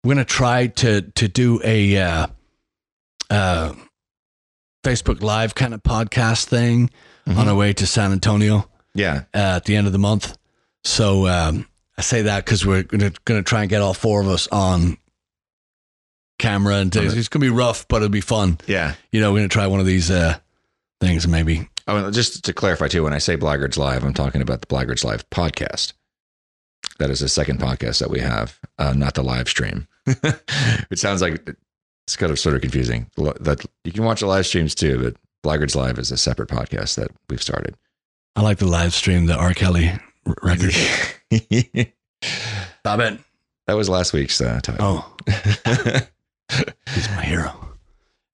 we're gonna try to to do a uh, uh, Facebook Live kind of podcast thing Mhm. on our way to San Antonio Yeah. uh, at the end of the month. So um, I say that because we're gonna gonna try and get all four of us on camera, and it's gonna be rough, but it'll be fun. Yeah. You know, we're gonna try one of these uh, things, maybe Oh, just to clarify too, when I say Blackguards Live, I'm talking about the Blackguards Live podcast. That is the second podcast that we have, uh, not the live stream. it sounds like it's kind of sort of confusing. That you can watch the live streams too, but Blackguards Live is a separate podcast that we've started. I like the live stream, the R. Kelly r- record. Stop it! that was last week's uh, title. Oh, he's my hero.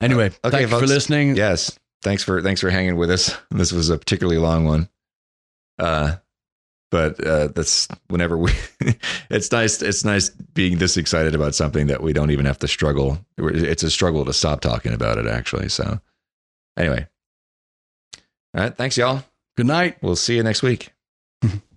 Anyway, Okay, thank you for listening. yes, thanks for thanks for hanging with us. This was a particularly long one. Uh, but uh, that's whenever we. it's nice. It's nice being this excited about something that we don't even have to struggle. It's a struggle to stop talking about it, actually. So, anyway, all right. Thanks, y'all. Good night. We'll see you next week.